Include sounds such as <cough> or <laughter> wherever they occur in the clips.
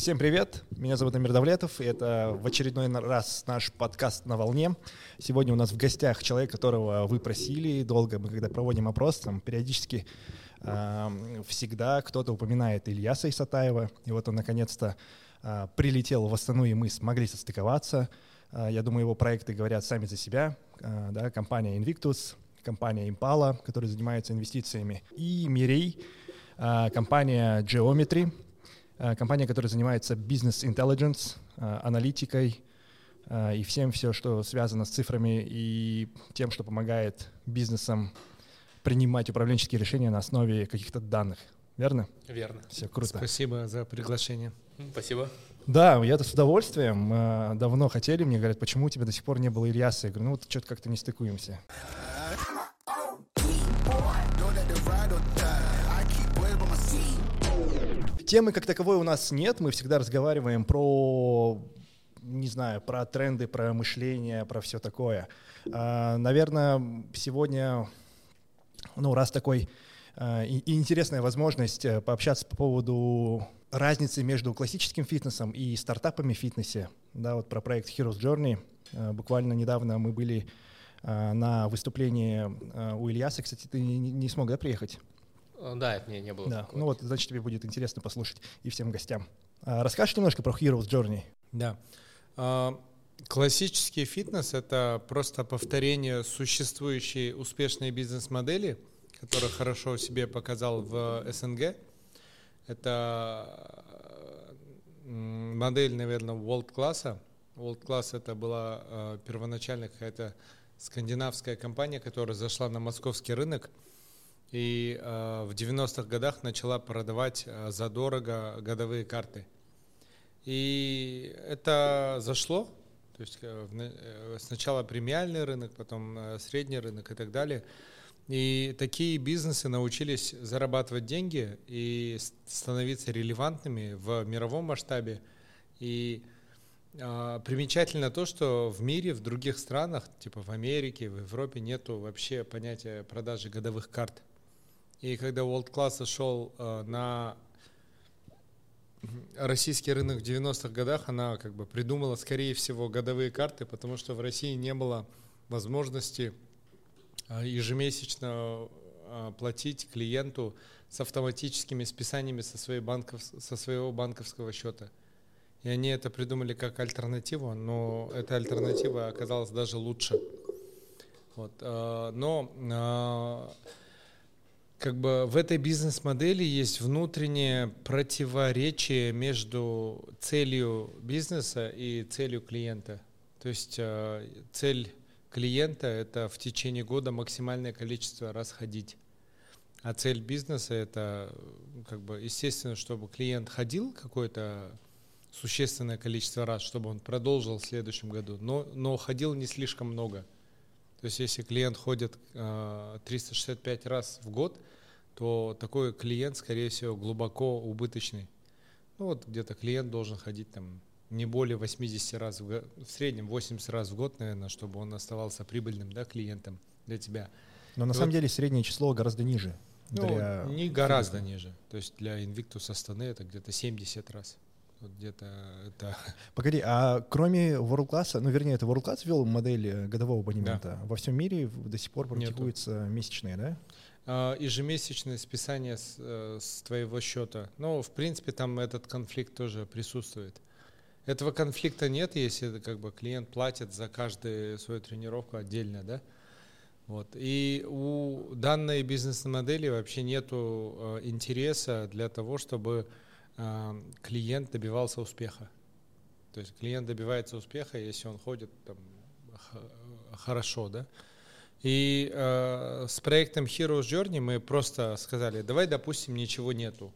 Всем привет, меня зовут Амир Давлетов, и это в очередной раз наш подкаст «На волне». Сегодня у нас в гостях человек, которого вы просили долго, мы когда проводим опрос, там периодически всегда кто-то упоминает Ильяса Исатаева, и вот он наконец-то э, прилетел в Астану, и мы смогли состыковаться. Э, я думаю, его проекты говорят сами за себя, э, да, компания Invictus, компания Impala, которая занимается инвестициями, и Мирей, компания Geometry, компания, которая занимается бизнес-интеллигенс, э, аналитикой э, и всем все, что связано с цифрами и тем, что помогает бизнесам принимать управленческие решения на основе каких-то данных. Верно? Верно. Все круто. Спасибо за приглашение. Спасибо. Да, я-то с удовольствием. Давно хотели, мне говорят, почему у тебя до сих пор не было Ильяса? Я говорю, ну вот что-то как-то не стыкуемся. Темы как таковой у нас нет, мы всегда разговариваем про не знаю, про тренды, про мышление, про все такое. А, наверное, сегодня, ну, раз такой а, интересная возможность э, пообщаться по поводу разницы между классическим фитнесом и стартапами в фитнесе, да, вот про проект Heroes Journey. А, буквально недавно мы были на выступлении у Ильяса, кстати, ты не смог, да, приехать? Э, да, это мне не было. Да. Ну вот, значит, тебе будет интересно послушать и всем гостям. А, расскажешь немножко про Heroes Journey? Да. А, классический фитнес — это просто повторение существующей успешной бизнес-модели, которую хорошо себе показал в СНГ. Это модель, наверное, world-класса. World-класс — это была э, первоначально какая-то скандинавская компания, которая зашла на московский рынок — и э, в 90-х годах начала продавать э, задорого годовые карты. И это зашло, то есть э, э, сначала премиальный рынок, потом э, средний рынок и так далее. И такие бизнесы научились зарабатывать деньги и становиться релевантными в мировом масштабе. И э, примечательно то, что в мире, в других странах, типа в Америке, в Европе, нету вообще понятия продажи годовых карт. И когда World Class шел э, на российский рынок в 90-х годах, она как бы придумала, скорее всего, годовые карты, потому что в России не было возможности э, ежемесячно э, платить клиенту с автоматическими списаниями со, своей банков, со своего банковского счета. И они это придумали как альтернативу, но эта альтернатива оказалась даже лучше. Вот. Но как бы в этой бизнес-модели есть внутреннее противоречие между целью бизнеса и целью клиента. То есть э, цель клиента – это в течение года максимальное количество раз ходить. А цель бизнеса – это, как бы, естественно, чтобы клиент ходил какое-то существенное количество раз, чтобы он продолжил в следующем году, но, но ходил не слишком много. То есть если клиент ходит 365 э, раз в год, то такой клиент, скорее всего, глубоко убыточный. Ну вот где-то клиент должен ходить там не более 80 раз в, год, в среднем 80 раз в год, наверное, чтобы он оставался прибыльным да, клиентом для тебя. Но на И самом вот, деле среднее число гораздо ниже. Ну, для... не гораздо ниже. То есть для Invictus Астаны это где-то 70 раз. Вот где-то это... <laughs> Погоди, а кроме World Class, ну вернее, это World Class ввел модель э, годового абонемента, да. во всем мире до сих пор практикуются Нету. месячные, да? А, ежемесячное списание с, э, с твоего счета. Ну, в принципе, там этот конфликт тоже присутствует. Этого конфликта нет, если как бы клиент платит за каждую свою тренировку отдельно, да? Вот. И у данной бизнес-модели вообще нету э, интереса для того, чтобы э, клиент добивался успеха. То есть клиент добивается успеха, если он ходит там, хорошо, да. И э, с проектом Heroes Journey мы просто сказали, давай, допустим, ничего нету.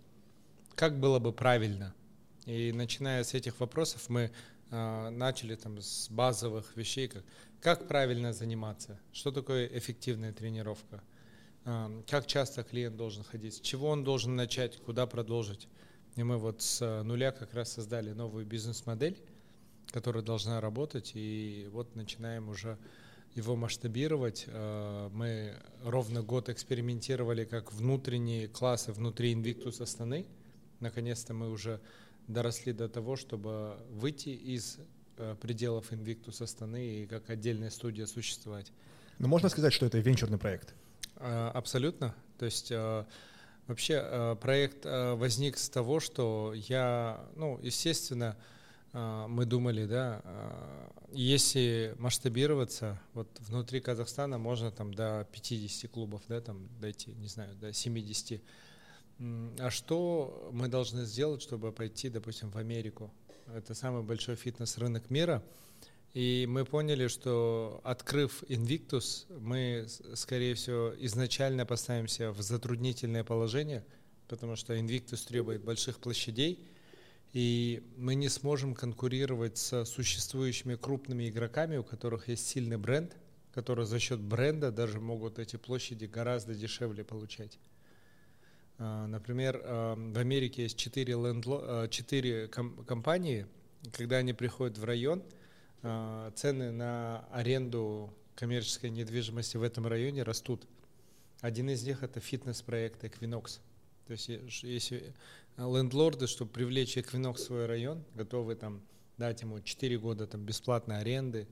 Как было бы правильно? И начиная с этих вопросов мы э, начали там с базовых вещей, как как правильно заниматься, что такое эффективная тренировка, э, как часто клиент должен ходить, с чего он должен начать, куда продолжить. И мы вот с нуля как раз создали новую бизнес-модель, которая должна работать, и вот начинаем уже его масштабировать. Э, мы ровно год экспериментировали как внутренние классы внутри Invictus Астаны. Наконец-то мы уже доросли до того, чтобы выйти из э, пределов Invictus Астаны и как отдельная студия существовать. Но можно сказать, что это венчурный проект? А, абсолютно. То есть э, вообще э, проект э, возник с того, что я, ну, естественно, мы думали, да, если масштабироваться, вот внутри Казахстана можно там до 50 клубов, да, там дойти, не знаю, до 70. А что мы должны сделать, чтобы пойти, допустим, в Америку? Это самый большой фитнес-рынок мира – и мы поняли, что открыв Invictus, мы, скорее всего, изначально поставимся в затруднительное положение, потому что Invictus требует больших площадей, и мы не сможем конкурировать с существующими крупными игроками, у которых есть сильный бренд, которые за счет бренда даже могут эти площади гораздо дешевле получать. А, например, а, в Америке есть четыре, лендло... А, четыре компании, когда они приходят в район – а, цены на аренду коммерческой недвижимости в этом районе растут. Один из них это фитнес-проект Equinox. То есть если лендлорды, чтобы привлечь Equinox в свой район, готовы там дать ему 4 года там бесплатной аренды.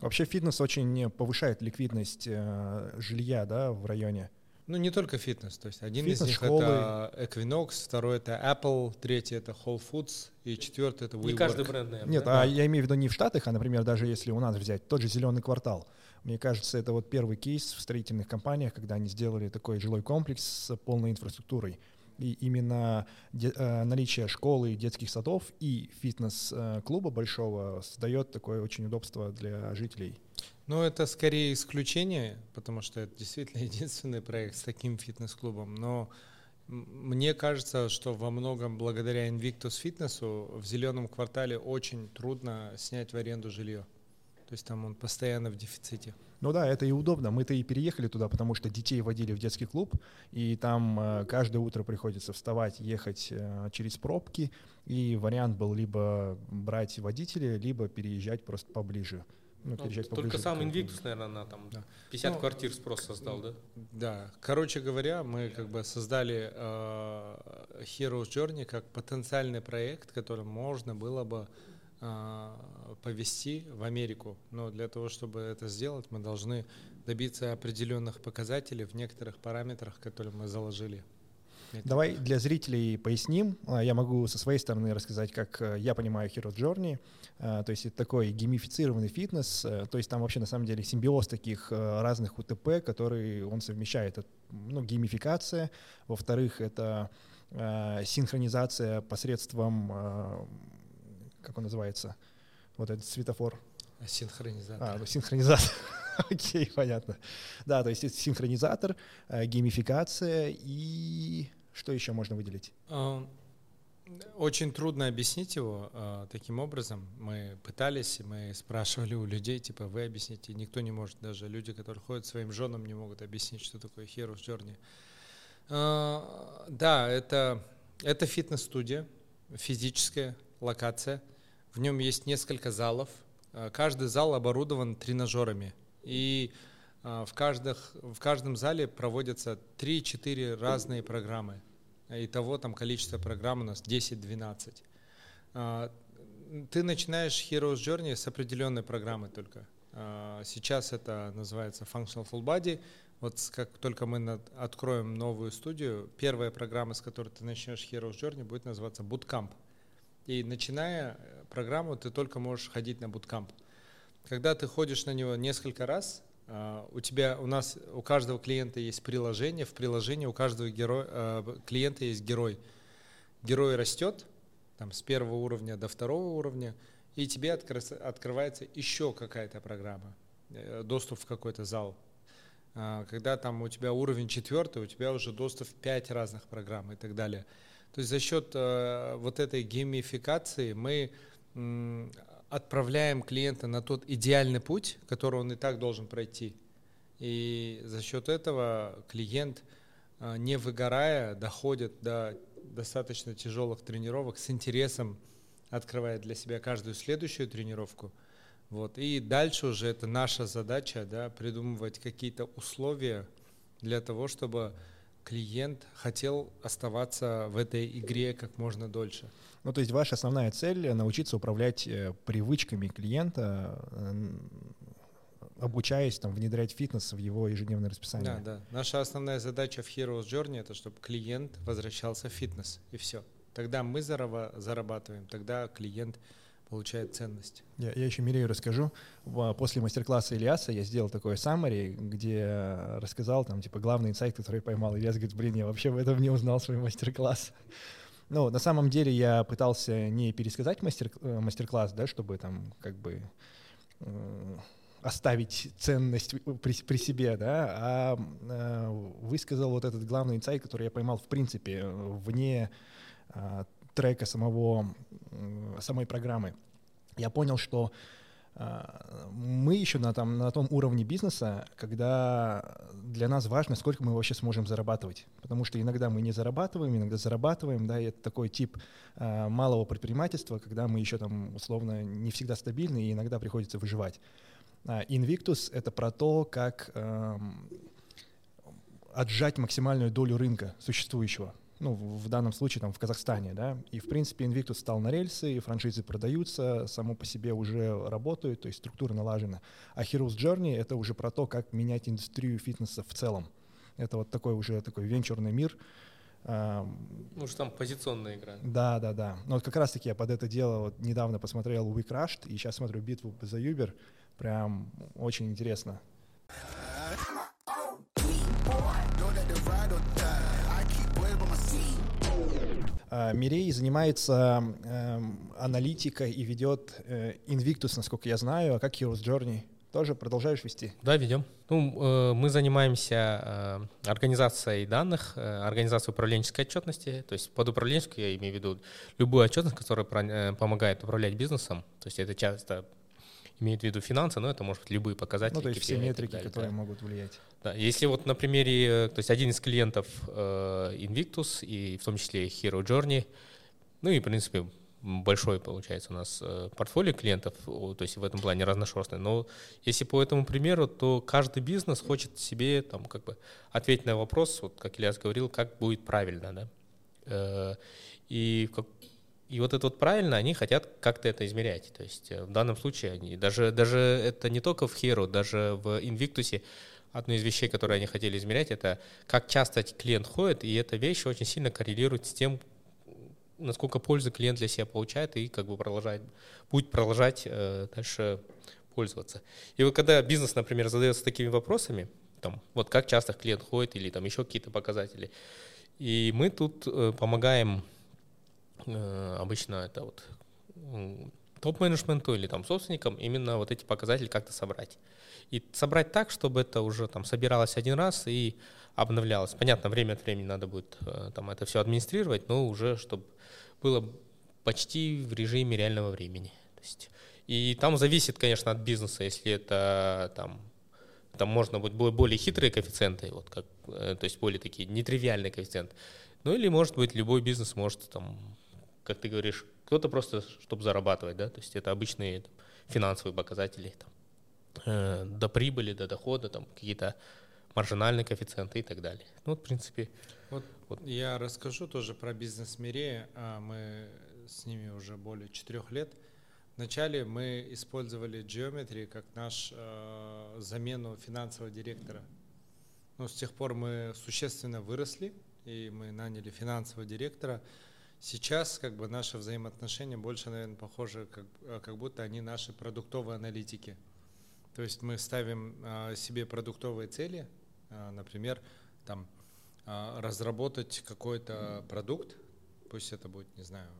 Вообще фитнес очень повышает ликвидность э, жилья да, в районе. Ну, не только фитнес. То есть один фитнес, из них школы. это Equinox, второй это Apple, третий это Whole Foods и четвертый это WeWork. Не каждый бренд, наверное. Нет, да? а я имею в виду не в Штатах, а, например, даже если у нас взять тот же зеленый квартал. Мне кажется, это вот первый кейс в строительных компаниях, когда они сделали такой жилой комплекс с полной инфраструктурой. И именно де, э, наличие школы детских садов и фитнес-клуба большого создает такое очень удобство для жителей. Ну, это скорее исключение, потому что это действительно <laughs> единственный проект с таким фитнес-клубом. Но мне кажется, что во многом благодаря Invictus Фитнесу в зеленом квартале очень трудно снять в аренду жилье. То есть там он постоянно в дефиците. Ну да, это и удобно. Мы-то и переехали туда, потому что детей водили в детский клуб, и там э, каждое утро приходится вставать, ехать э, через пробки, и вариант был либо брать водителя, либо переезжать просто поближе. Ну, ну, только сам Invictus, наверное, на там да. 50 ну, квартир спрос создал, да? Да. Короче говоря, мы как бы создали э, Heroes Journey как потенциальный проект, который можно было бы повести в Америку. Но для того, чтобы это сделать, мы должны добиться определенных показателей в некоторых параметрах, которые мы заложили. Давай для зрителей поясним. А, я могу со своей стороны рассказать, как э, я понимаю Hero Journey. А, то есть это такой геймифицированный фитнес. Э, то есть там вообще на самом деле симбиоз таких э, разных УТП, которые он совмещает. Ну, геймификация. Во-вторых, это синхронизация посредством, как он называется, вот этот светофор. Синхронизатор. А, ну, синхронизатор. <laughs> Окей, понятно. Да, то есть синхронизатор, геймификация и что еще можно выделить? А, очень трудно объяснить его э, таким образом. Мы пытались, мы спрашивали у людей, типа, вы объясните. Никто не может, даже люди, которые ходят своим женам, не могут объяснить, что такое Heroes Journey. Э, да, это, это фитнес-студия, физическая локация. В нем есть несколько залов. Каждый зал оборудован тренажерами. И а, в, каждых, в каждом зале проводятся 3-4 разные программы. Итого там количество программ у нас 10-12. А, ты начинаешь Heroes Journey с определенной программы только. Сейчас это называется Functional Full Body. Вот как только мы откроем новую студию, первая программа, с которой ты начнешь Heroes Journey, будет называться Bootcamp. И начиная программу, ты только можешь ходить на Bootcamp. Когда ты ходишь на него несколько раз, а, у тебя, у нас, у каждого клиента есть приложение, в приложении у каждого героя, а, клиента есть герой. Герой растет, там, с первого уровня до второго уровня, и тебе открывается еще какая-то программа, э, доступ в какой-то зал. А, когда там у тебя уровень четвертый, у тебя уже доступ в пять разных программ и так далее. То есть за счет э, вот этой геймификации мы отправляем клиента на тот идеальный путь, который он и так должен пройти. И за счет этого клиент, а, не выгорая, доходит до достаточно тяжелых тренировок с интересом, открывает для себя каждую следующую тренировку. Вот. И дальше уже это наша задача да, придумывать какие-то условия для того, чтобы клиент хотел оставаться в этой игре как можно дольше. Ну, то есть ваша основная цель — научиться управлять э, привычками клиента, обучаясь там, внедрять фитнес в его ежедневное расписание. Да, да. Наша основная задача в Heroes Journey — это чтобы клиент возвращался в фитнес, и все. Тогда мы зарабатываем, тогда клиент получает ценность. Я, я еще Мирею расскажу. После мастер-класса Ильяса я сделал такой summary, где рассказал там, типа, главный инсайт, который поймал. Ильяс говорит, блин, я вообще в этом не узнал свой мастер-класс. <laughs> Ну, на самом деле я пытался не пересказать мастер, э, мастер-класс, да, чтобы там как бы э, оставить ценность при, при себе, да, а э, высказал вот этот главный инсайт, который я поймал в принципе вне э, трека самого, э, самой программы. Я понял, что э, мы еще на, там, на том уровне бизнеса, когда для нас важно, сколько мы вообще сможем зарабатывать. Потому что иногда мы не зарабатываем, иногда зарабатываем, да, и это такой тип э, малого предпринимательства, когда мы еще там условно не всегда стабильны и иногда приходится выживать. А, Invictus — это про то, как эм, отжать максимальную долю рынка существующего. Ну, в данном случае там в Казахстане, да. И, в принципе, Invictus стал на рельсы, и франшизы продаются, само по себе уже работают, то есть структура налажена. А Heroes Journey — это уже про то, как менять индустрию фитнеса в целом. Это вот такой уже такой венчурный мир, ну, что там позиционная игра. Да, да, да. Но вот как раз-таки я под это дело вот недавно посмотрел We Crushed, и сейчас смотрю битву за Uber. Прям очень интересно. Мирей занимается э, аналитикой и ведет э, Invictus, насколько я знаю, а как Heroes Journey? Тоже продолжаешь вести? Да, ведем. Ну, э, мы занимаемся э, организацией данных, э, организацией управленческой отчетности. То есть под управленческой я имею в виду любую отчетность, которая про, э, помогает управлять бизнесом. То есть это часто имеет в виду финансы, но это может быть любые показатели. Ну, то есть все метрики, далее, которые да. могут влиять. Да, если вот на примере, то есть один из клиентов э, Invictus и в том числе Hero Journey, ну и в принципе большой получается у нас э, портфолио клиентов, то есть в этом плане разношерстный. Но если по этому примеру, то каждый бизнес хочет себе там как бы ответить на вопрос, вот как Ильяс говорил, как будет правильно, да. Э, и как, и вот это вот правильно, они хотят как-то это измерять. То есть э, в данном случае они, даже, даже это не только в Hero, даже в Invictus, одну из вещей, которые они хотели измерять, это как часто клиент ходит, и эта вещь очень сильно коррелирует с тем, насколько пользы клиент для себя получает и как бы продолжает, будет продолжать э, дальше пользоваться. И вот когда бизнес, например, задается такими вопросами, там, вот как часто клиент ходит или там еще какие-то показатели, и мы тут э, помогаем обычно это вот топ-менеджменту или там собственникам именно вот эти показатели как-то собрать. И собрать так, чтобы это уже там собиралось один раз и обновлялось. Понятно, время от времени надо будет э, там это все администрировать, но уже чтобы было почти в режиме реального времени. То есть, и там зависит, конечно, от бизнеса, если это там там можно быть более хитрые коэффициенты, вот как, э, то есть более такие нетривиальные коэффициенты. Ну или, может быть, любой бизнес может там как ты говоришь, кто-то просто, чтобы зарабатывать, да, то есть это обычные там, финансовые показатели, там, э, до прибыли, до дохода, там какие-то маржинальные коэффициенты и так далее. Ну, вот, в принципе. Вот, вот. я расскажу тоже про бизнес Мире. А мы с ними уже более четырех лет. Вначале мы использовали Geometry как наш э, замену финансового директора. Но с тех пор мы существенно выросли, и мы наняли финансового директора. Сейчас как бы наши взаимоотношения больше, наверное, похожи, как, э, как будто они наши продуктовые аналитики. То есть мы ставим а, себе продуктовые цели, а, например, там а, разработать какой-то продукт, пусть это будет, не знаю,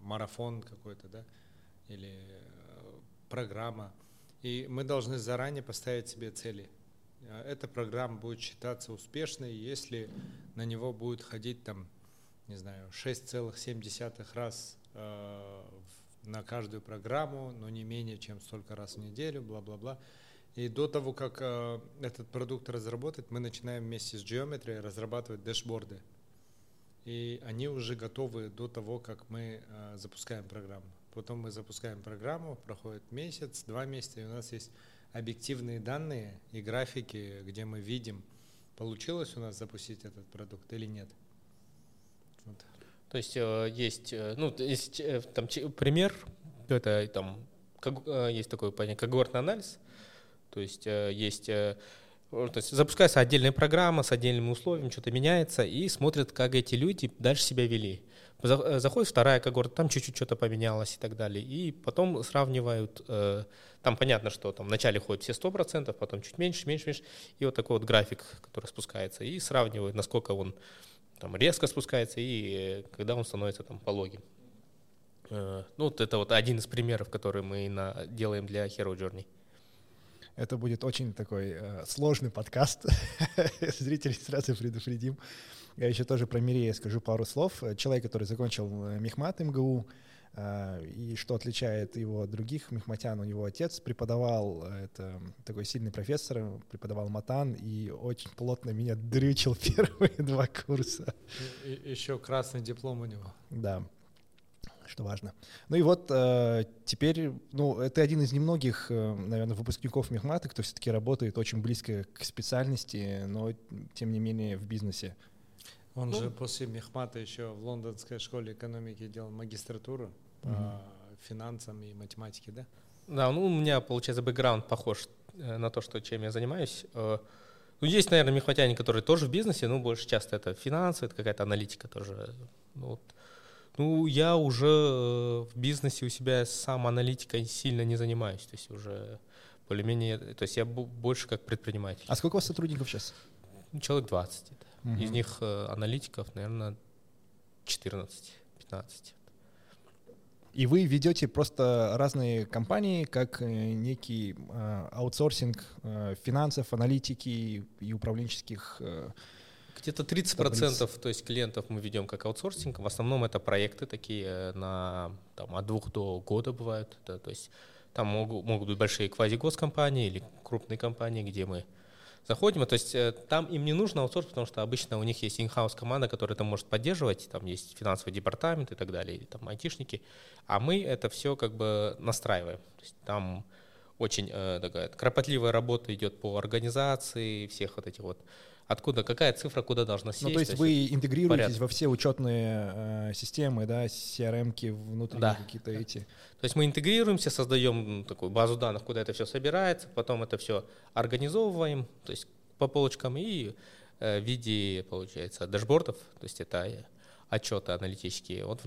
марафон какой-то, да, или программа, и мы должны заранее поставить себе цели. Эта программа будет считаться успешной, если на него будет ходить там не знаю, 6,7 раз э, на каждую программу, но не менее чем столько раз в неделю, бла-бла-бла. И до того, как э, этот продукт разработать, мы начинаем вместе с Geometry разрабатывать дэшборды. И они уже готовы до того, как мы э, запускаем программу. Потом мы запускаем программу, проходит месяц, два месяца, и у нас есть объективные данные и графики, где мы видим, Получилось у нас запустить этот продукт или нет? То есть э, есть, э, ну, есть э, там пример, это там есть такой понятие когортный анализ, то есть есть то есть запускается отдельная программа с отдельными условиями, что-то меняется, и смотрят, как эти люди дальше себя вели. Заходит вторая когорта, там чуть-чуть что-то поменялось и так далее. И потом сравнивают, там понятно, что там вначале ходят все 100%, потом чуть меньше, меньше, меньше. И вот такой вот график, который спускается, и сравнивают, насколько он там резко спускается и э, когда он становится там пологим. Э, ну, вот это вот один из примеров, который мы на, делаем для Hero Journey. Это будет очень такой э, сложный подкаст. <laughs> Зрителей сразу предупредим. Я еще тоже про Мирея скажу пару слов. Человек, который закончил э, Мехмат МГУ, и что отличает его от других мехматян, у него отец преподавал, э, это такой сильный профессор, преподавал матан, и очень плотно меня дрючил <laughs> первые два курса. И, и еще красный диплом у него. Да, что важно. Ну и вот э, теперь, ну, это один из немногих, э, наверное, выпускников Мехмата, кто все-таки работает очень близко к специальности, но тем не менее в бизнесе. Он ну, же после Мехмата еще в лондонской школе экономики делал магистратуру по угу. финансам и математике, да? Да, ну у меня, получается, бэкграунд похож э, на то, что, чем я занимаюсь. Э, ну, есть, наверное, мехватяне, которые тоже в бизнесе, но больше часто это финансы, это какая-то аналитика тоже. Ну, вот. ну, я уже э, в бизнесе у себя сам аналитикой сильно не занимаюсь, то есть уже более-менее, то есть я больше как предприниматель. А сколько у вас сотрудников сейчас? Ну, человек 20. Угу. Из них э, аналитиков, наверное, 14-15. И вы ведете просто разные компании, как э, некий э, аутсорсинг э, финансов, аналитики и управленческих э, где-то 30% процентов, то есть клиентов мы ведем как аутсорсинг. В основном это проекты такие э, на там, от двух до года бывают. Да, то есть там могут, могут быть большие квази-госкомпании или крупные компании, где мы заходим, то есть э, там им не нужно аутсорс, потому что обычно у них есть in-house команда, которая это может поддерживать, там есть финансовый департамент и так далее, и там айтишники, а мы это все как бы настраиваем. То есть там очень э, такая кропотливая работа идет по организации всех вот этих вот откуда, какая цифра куда должна сесть. Ну, то есть, то есть вы интегрируетесь порядок. во все учетные э, системы, да, CRM-ки, внутренние да. какие-то эти. То есть мы интегрируемся, создаем такую базу данных, куда это все собирается, потом это все организовываем, то есть по полочкам и э, в виде, получается, дашбордов, то есть это отчеты аналитические. Вот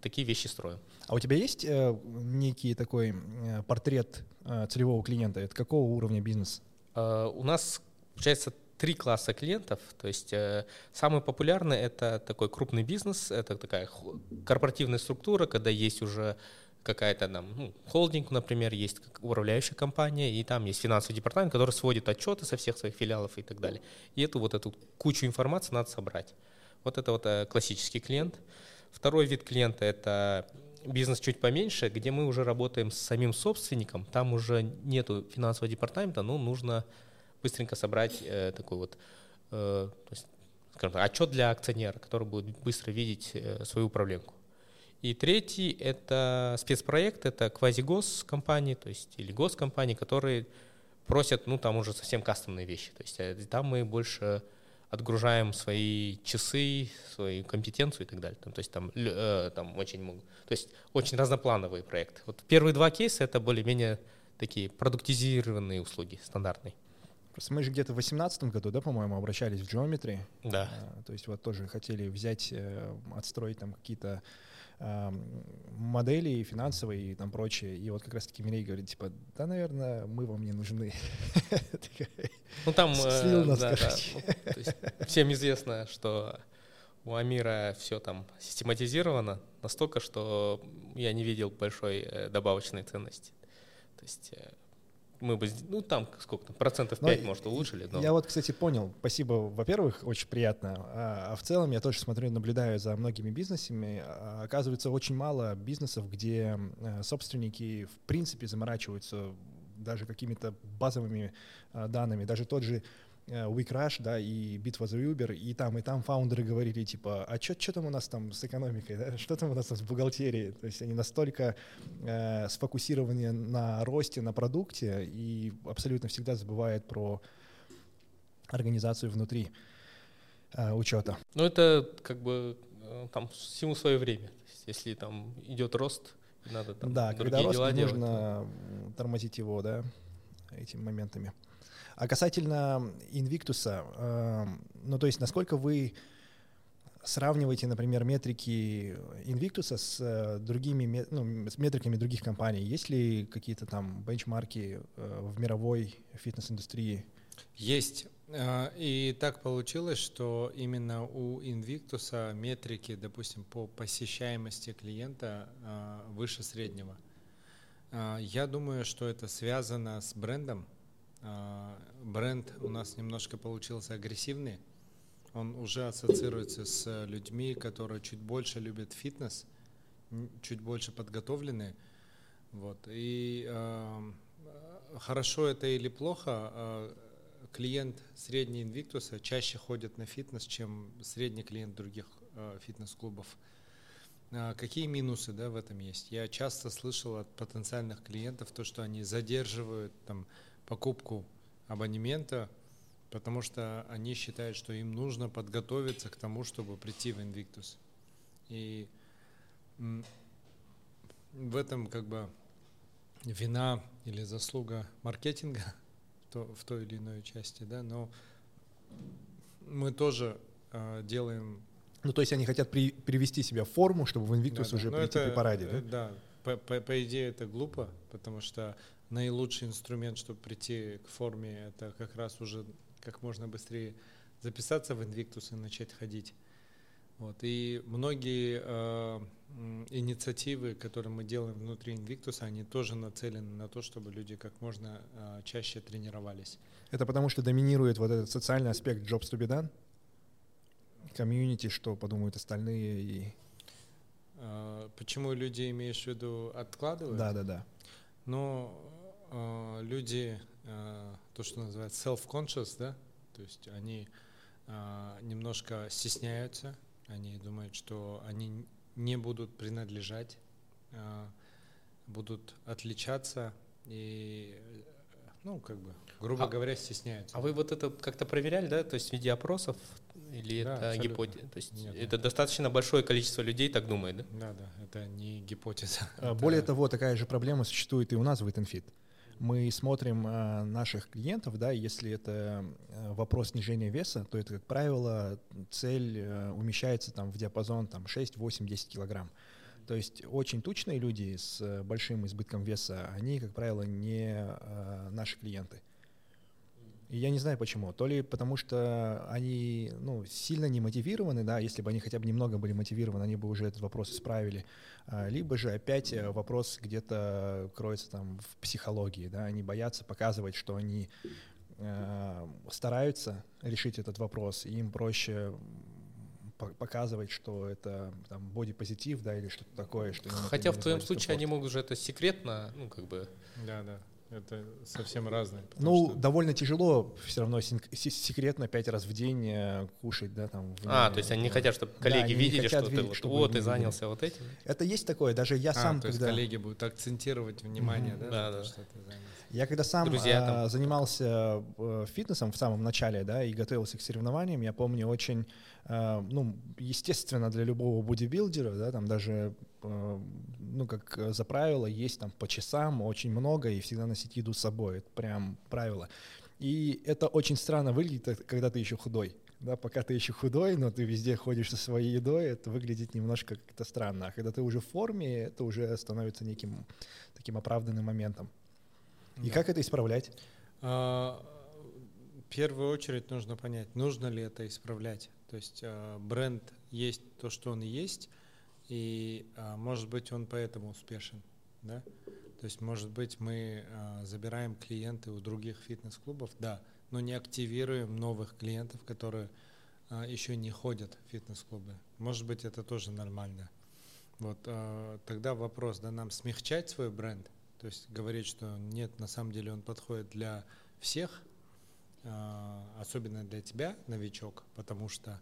такие вещи строим. А у тебя есть э, некий такой э, портрет э, целевого клиента? Это какого уровня бизнес? Э, у нас, получается, три класса клиентов. То есть э, самый популярный это такой крупный бизнес, это такая корпоративная структура, когда есть уже какая-то там ну, холдинг, например, есть управляющая компания, и там есть финансовый департамент, который сводит отчеты со всех своих филиалов и так далее. И эту вот эту кучу информации надо собрать. Вот это вот э, классический клиент. Второй вид клиента это бизнес чуть поменьше, где мы уже работаем с самим собственником, там уже нету финансового департамента, но нужно быстренько собрать э, такой вот, э, то есть, скажем так, отчет для акционера, который будет быстро видеть э, свою управленку. И третий — это спецпроект, это квази-гос-компании, то есть или госкомпании, которые просят, ну, там уже совсем кастомные вещи. То есть э, там мы больше отгружаем свои часы, свою компетенцию и так далее. Там, то есть там, э, там очень, то есть очень разноплановые проекты. Вот первые два кейса — это более-менее такие продуктизированные услуги, стандартные. Просто мы же где-то в 2018 году, да, по-моему, обращались в Geometry. Да. А, то есть вот тоже хотели взять, э, отстроить там какие-то э, модели финансовые и там прочее. И вот как раз-таки Мирей говорит, типа, да, наверное, мы вам не нужны. <laughs> Ну там, э, нас, да, да. Ну, всем известно, что у Амира все там систематизировано настолько, что я не видел большой э, добавочной ценности. То есть мы бы, ну там сколько там, процентов 5, но может, улучшили. Но... Я вот, кстати, понял, спасибо, во-первых, очень приятно, а, а в целом я тоже смотрю, наблюдаю за многими бизнесами, а, оказывается, очень мало бизнесов, где а, собственники в принципе заморачиваются даже какими-то базовыми а, данными, даже тот же Э, WeCrash, да, и битва за Uber, и там, и там фаундеры говорили, типа, а что там у нас там с экономикой, да? что там у нас там с бухгалтерией? То есть они настолько э, сфокусированы на росте, на продукте, и абсолютно всегда забывают про организацию внутри э, учета. Ну, это как бы э, там всему свое время. Если там идет рост, надо там Да, другие когда рост, дела делать. нужно тормозить его, да, этими моментами. А касательно Инвиктуса, эм, ну то есть насколько вы сравниваете, например, метрики Инвиктуса с э, другими ну, с метриками других компаний? Есть ли какие-то там бенчмарки э, в мировой фитнес-индустрии? Есть. А, И так получилось, что именно у Invictus метрики, допустим, по посещаемости клиента выше среднего. Я думаю, что это связано с брендом. А, Бренд у нас немножко получился агрессивный. Он уже ассоциируется с людьми, которые чуть больше любят фитнес, чуть больше подготовлены. Вот. И а, хорошо это или плохо, а, клиент средний Инвиктуса чаще ходит на фитнес, чем средний клиент других а, фитнес-клубов. А, Какие минусы да, в этом есть? Я часто слышал от потенциальных клиентов то, что они задерживают там, покупку абонемента, потому что они считают, что им нужно подготовиться к тому, чтобы прийти в Invictus. И в этом как бы вина или заслуга маркетинга в, <laughs> то- в той или иной части, да, но мы тоже э, делаем Ну то есть они хотят при- привести себя в форму, чтобы в Инвиктус да, да. уже Но прийти это, при параде, э, да? Да, по, по- по идее это глупо, потому что наилучший инструмент, чтобы прийти к форме, это как раз уже как можно быстрее записаться в Invictus и начать ходить. Вот. И многие э, инициативы, которые мы делаем внутри Invictus, они тоже нацелены на то, чтобы люди как можно э, чаще тренировались. Это потому что доминирует вот этот социальный аспект Jobs to be done? Комьюнити, что подумают остальные и... Э, почему люди, имеешь в виду, откладывают? Да-да-да. Но э, люди, э, то, что называется self-conscious, да, то есть они э, немножко стесняются, они думают, что они не будут принадлежать, э, будут отличаться и, ну, как бы, грубо А- говоря, стесняются. А вы вот это как-то проверяли, да? То есть в виде опросов или Да, это абсолютно. гипотеза? То есть Нет, это достаточно большое количество людей так думает, да? Да, да, это не гипотеза. <laughs> А, Это- Более того, такая же проблема существует и у нас в Eatonfit. Мы смотрим а, наших клиентов, да, и если это а, вопрос снижения веса, то это, как правило, цель умещается там в диапазон там, 6, 8, 10 килограмм. То есть очень тучные люди с а, большим избытком веса, они, как правило, не а, наши клиенты. И я не знаю почему. То ли потому, что они ну, сильно не мотивированы, да, если бы они хотя бы немного были мотивированы, они бы уже этот вопрос исправили. А, Либо же опять э, вопрос где-то кроется там в психологии, да, они боятся показывать, что они э, стараются решить этот вопрос, и им проще показывать, что это там бодипозитив, да, или что-то такое, что Хотя в твоем случае они могут же это секретно, ну, как бы... Да, да, это совсем разные. потому Ну, что- довольно тяжело все равно секретно пять раз в день э, кушать, да, там. в- А, то есть они не хотят, чтобы Да, коллеги не видели, хотят что ты видеть, вот, чтобы вот, ты видели. занялся вот этим. Это есть такое, даже я А, сам, то есть когда... коллеги будут акцентировать внимание, Мгм. да, Да, на то, да. что ты занят. Я когда сам Друзья а, там. занимался э, фитнесом в самом начале, да, и готовился к соревнованиям, я помню очень, э, ну, естественно, для любого бодибилдера, да, там даже, э, ну, как э, за правило, есть там по часам очень много и всегда носить еду с собой, это прям правило. И это очень странно выглядит, э, когда ты еще худой. Да, пока ты еще худой, но ты везде ходишь со своей едой, это выглядит немножко как-то странно. А когда ты уже в форме, это уже становится неким таким оправданным моментом. И Да. как это исправлять? А, В первую очередь нужно понять, нужно ли это исправлять. То есть а, бренд есть то, что он есть, и а, может быть он поэтому успешен. Да? То есть может быть мы а, забираем клиенты у других фитнес-клубов, да, но не активируем новых клиентов, которые еще не ходят в фитнес-клубы. Может быть это тоже нормально. Вот тогда вопрос, да, нам смягчать свой бренд, то есть говорить, что нет, на самом деле он подходит для всех, особенно для тебя, новичок, потому что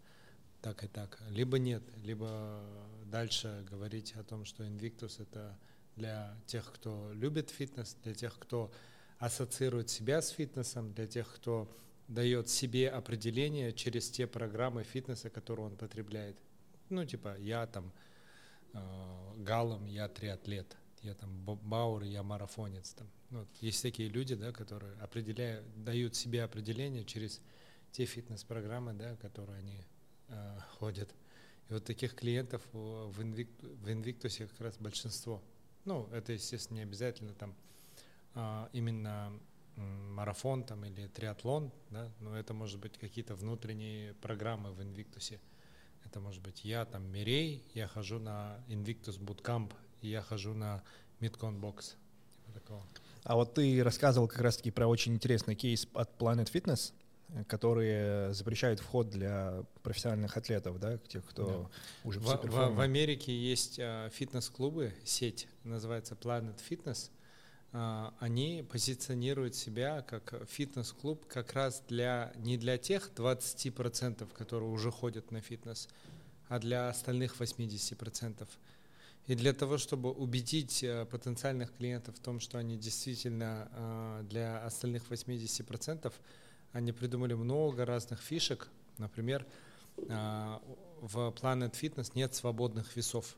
так и так. Либо нет, либо дальше говорить о том, что Invictus это для тех, кто любит фитнес, для тех, кто ассоциирует себя с фитнесом, для тех, кто дает себе определение через те программы фитнеса, которые он потребляет. Ну, типа, я там э, галом, я триатлет, я там бауэр, я марафонец. Там. Ну, есть такие люди, да, которые определяют, дают себе определение через те фитнес-программы, да, которые они э, ходят. И вот таких клиентов в, Invictus, в Invictus как раз большинство. Ну, это, естественно, не обязательно там а, именно марафон там или триатлон, да, но это может быть какие-то внутренние программы в Invictus. Это может быть я там Мирей, я хожу на Invictus Bootcamp, и я хожу на Midcon Box. Типа такого. А вот ты рассказывал как раз-таки про очень интересный кейс от Planet Fitness, которые запрещают вход для профессиональных атлетов, да, тех, кто да. уже в, в, в, в Америке есть а, фитнес-клубы, сеть, называется Planet Fitness. А, они позиционируют себя как фитнес-клуб как раз для не для тех 20%, которые уже ходят на фитнес, а для остальных 80%. И для того, чтобы убедить а, потенциальных клиентов в том, что они действительно а, для остальных 80%, они придумали много разных фишек. Например, а, в Planet Fitness нет свободных весов.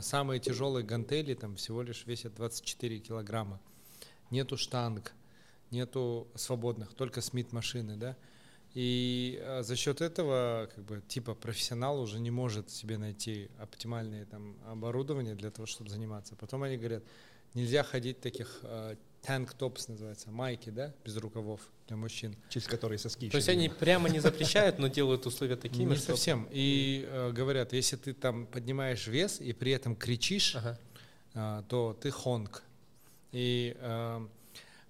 Самые тяжелые гантели там всего лишь весят 24 килограмма. Нету штанг, нету свободных, только смит-машины, да. И а, за счет этого, как бы, типа профессионал уже не может себе найти оптимальное там оборудование для того, чтобы заниматься. Потом они говорят, нельзя ходить таких tank tops называется, майки, да, без рукавов для мужчин. Через которые соски. То есть они прямо не запрещают, но делают условия такими, Не совсем. И э, говорят, если ты там поднимаешь вес и при этом кричишь, э, то ты хонг. И э,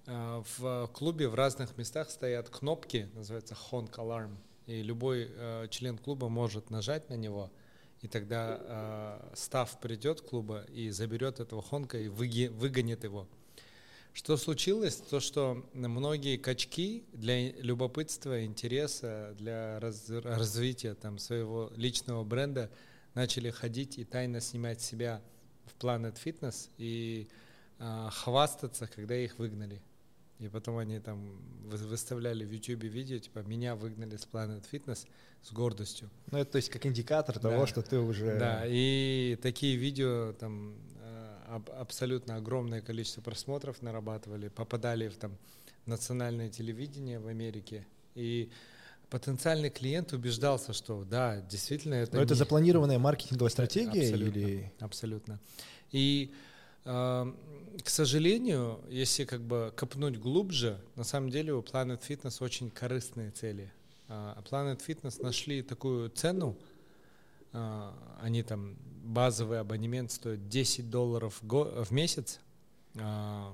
в клубе в разных местах стоят кнопки, называется хонг аларм. И любой э, член клуба может нажать на него, и тогда э, став придет клуба и заберет этого хонка и выгонит его. Что случилось? То, что многие качки для любопытства, интереса, для раз, развития там, своего личного бренда начали ходить и тайно снимать себя в Planet Fitness и э, хвастаться, когда их выгнали. И потом они там выставляли в YouTube видео, типа, меня выгнали с Planet Fitness с гордостью. Ну, это то есть как индикатор да. того, что ты уже... Да, и такие видео там абсолютно огромное количество просмотров нарабатывали, попадали в там национальное телевидение в Америке, и потенциальный клиент убеждался, что да, действительно это. Но не... это запланированная маркетинговая стратегия абсолютно, или? Абсолютно. И э, к сожалению, если как бы копнуть глубже, на самом деле у Planet Fitness очень корыстные цели. А Planet Fitness нашли такую цену, а, они там базовый абонемент стоит 10 долларов в месяц, а,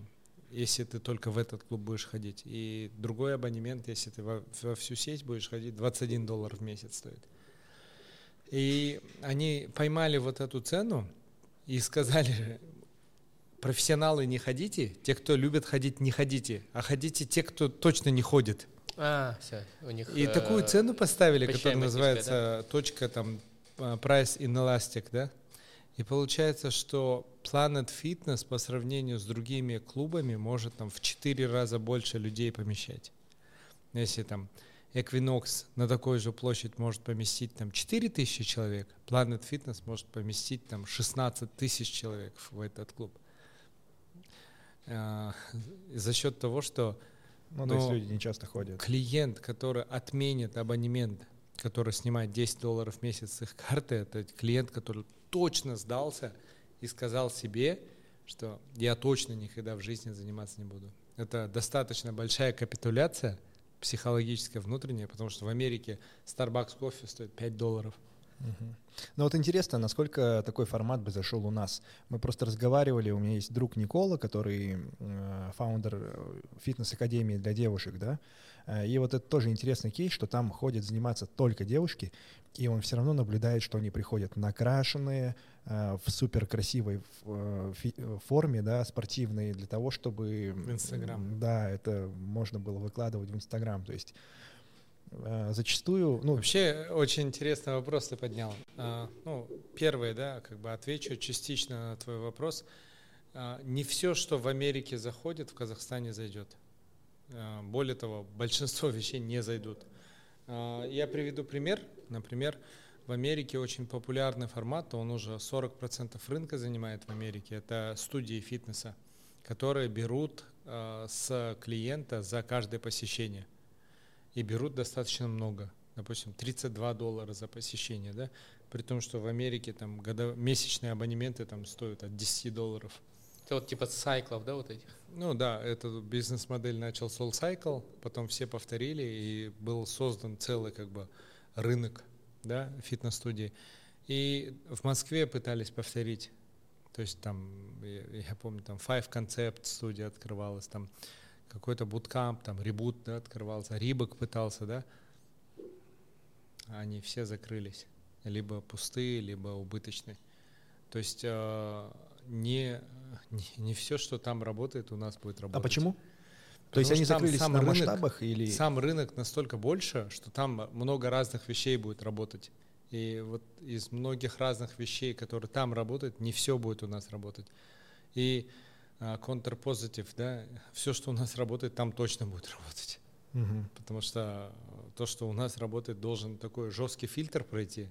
если ты только в этот клуб будешь ходить. И другой абонемент, если ты во всю сеть будешь ходить, 21 доллар в месяц стоит. И они поймали вот эту цену и сказали, профессионалы не ходите, те, кто любят ходить, не ходите, а ходите те, кто точно не ходит. А, все, у них. И э, такую цену поставили, которая называется да? точка там price inelastic, да? И получается, что Planet Fitness по сравнению с другими клубами может там в 4 раза больше людей помещать. Если там Equinox на такой же площадь может поместить там 4 тысячи человек, Planet Fitness может поместить там 16 тысяч человек в этот клуб. А, за счет того, что ну, то есть люди не часто ходят. Клиент, который отменит абонемент, который снимает 10 долларов в месяц с их карты, это клиент, который точно сдался и сказал себе, что я точно никогда в жизни заниматься не буду. Это достаточно большая капитуляция психологическая, внутренняя, потому что в Америке Starbucks кофе стоит 5 долларов. Угу. Ну вот интересно, насколько такой формат бы зашел у нас. Мы просто разговаривали, у меня есть друг Никола, который э, фаундер э, фитнес-академии для девушек, да, э, и вот это тоже интересный кейс, что там ходят заниматься только девушки, и он все равно наблюдает, что они приходят накрашенные, в супер красивой форме, да, спортивной, для того, чтобы... В Инстаграм. Да, это можно было выкладывать в Инстаграм, то есть Э, зачастую... Ну, Вообще очень интересный вопрос ты поднял. А, ну, первый, да, как бы отвечу частично на твой вопрос. А, не все, что в Америке заходит, в Казахстане зайдет. Э, более того, <laughs> большинство вещей не зайдут. Э, я приведу пример. Например, в Америке очень популярный формат, он уже 40% рынка занимает в Америке, это студии фитнеса, которые берут э, с клиента за каждое посещение. И берут достаточно много. Допустим, 32 доллара за посещение, да? При том, что в Америке там годов... месячные абонементы там стоят от 10 долларов. Это вот типа сайклов, да, вот этих? Ну да, эту бизнес-модель начал Soul Cycle, потом все повторили, и был создан целый как бы рынок да, фитнес-студии. И в Москве пытались повторить. То есть там, я, я помню, там Five Concept студия открывалась, там какой-то буткамп, там ребут да, открывался, Рибок пытался, да. Они все закрылись. Либо пустые, либо убыточные. То есть э, не, не, не все, что там работает, у нас будет работать. А почему? То есть они закрылись сам на рынок, масштабах или... Сам рынок настолько больше, что там много разных вещей будет работать. И вот из многих разных вещей, которые там работают, не все будет у нас работать. И контрпозитив, uh, да, все, что у нас работает, там точно будет работать. Угу. Потому что то, что у нас работает, должен такой жесткий фильтр пройти,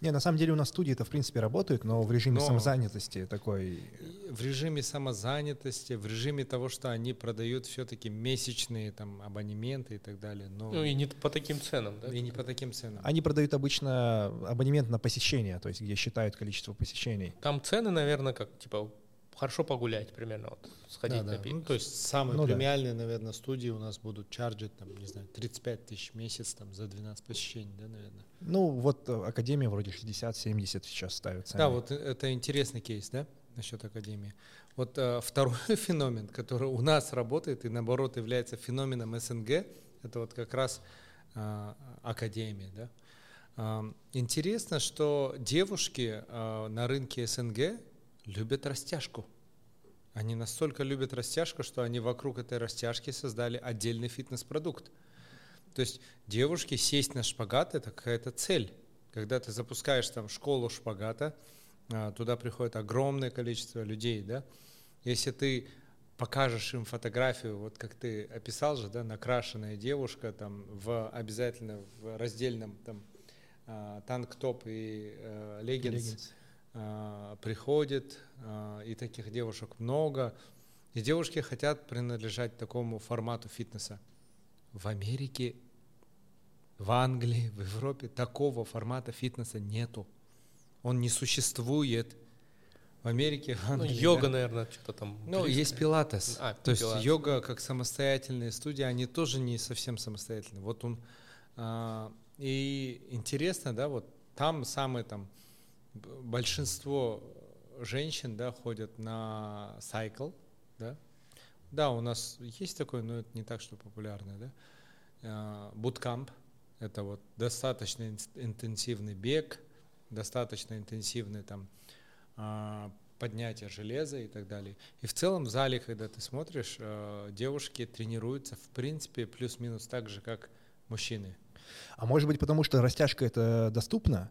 не, на самом деле у нас студии это в принципе работают, но в режиме но самозанятости такой. В режиме самозанятости, в режиме того, что они продают все-таки месячные там абонементы и так далее. Но... Ну и не по таким ценам, да? И не по таким ценам. Они продают обычно абонемент на посещение, то есть где считают количество посещений. Там цены, наверное, как типа хорошо погулять примерно, вот, сходить да, на да. Ну, то есть самые ну, премиальные, да. наверное, студии у нас будут чарджить, там, не знаю, 35 тысяч в месяц там, за 12 посещений, да, наверное? Ну, вот э, Академия вроде 60-70 сейчас ставится. Да, вот это интересный кейс, да, насчет Академии. Вот э, <laughs> второй <laughs> феномен, который у нас работает и, наоборот, является феноменом СНГ, это вот как раз э, Академия, да. Э, интересно, что девушки э, на рынке СНГ любят растяжку. Они настолько любят растяжку, что они вокруг этой растяжки создали отдельный фитнес-продукт. То есть девушки сесть на шпагат – это какая-то цель. Когда ты запускаешь там школу шпагата, а, туда приходит огромное количество людей, да. Если ты покажешь им фотографию, вот как ты описал же, да, накрашенная девушка там в обязательно в раздельном там а, танк-топ и э, леггинс, леггинс приходит, а, и таких девушек много. И девушки хотят принадлежать такому формату фитнеса. В Америке, в Англии, в Европе такого формата фитнеса нету. Он не существует. В Америке, в ну, Англии. Ну, йога, да? наверное, что-то там. Ну, близко. есть пилатес. А, То пилатес. есть йога как самостоятельные студии, они тоже не совсем самостоятельные. Вот он. А, и интересно, да, вот там самый там большинство женщин, да, ходят на сайкл, да. Да, у нас есть такой, но это не так, что популярный, да. Буткамп – это вот достаточно интенсивный бег, достаточно интенсивный там а, поднятие железа и так далее. И в целом в зале, когда ты смотришь, а, девушки тренируются в принципе плюс-минус так же, как мужчины. А может быть, потому что растяжка это доступно,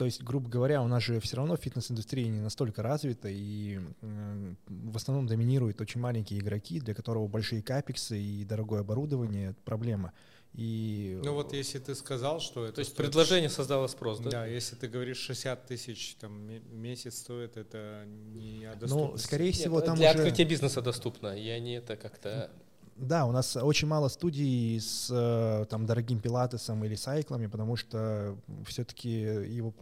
то есть, грубо говоря, у нас же все равно фитнес-индустрия не настолько развита, и в основном доминируют очень маленькие игроки, для которого большие капексы и дорогое оборудование — это проблема. И... Ну вот если ты сказал, что это... То есть стоит... предложение создало спрос, да? Да, если ты говоришь 60 тысяч там, месяц стоит, это не о Ну, скорее всего, Нет, там для уже... открытия бизнеса доступно, и они это как-то да, у нас очень мало студий с э, там, дорогим пилатесом или сайклами, потому что все-таки его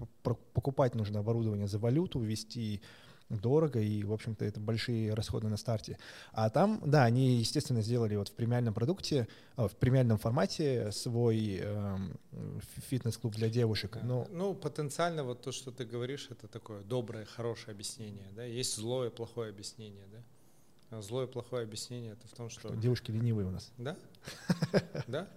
покупать нужно оборудование за валюту, ввести дорого, и, в общем-то, это большие расходы на старте. А там, да, они, естественно, сделали вот в премиальном продукте, э, в премиальном формате свой э, фитнес-клуб для девушек. Но... Ну, потенциально вот то, что ты говоришь, это такое доброе, хорошее объяснение, да, есть злое, плохое объяснение, да. Злое плохое объяснение это в том, что... что девушки ленивые у нас. Да? <laughs> Да?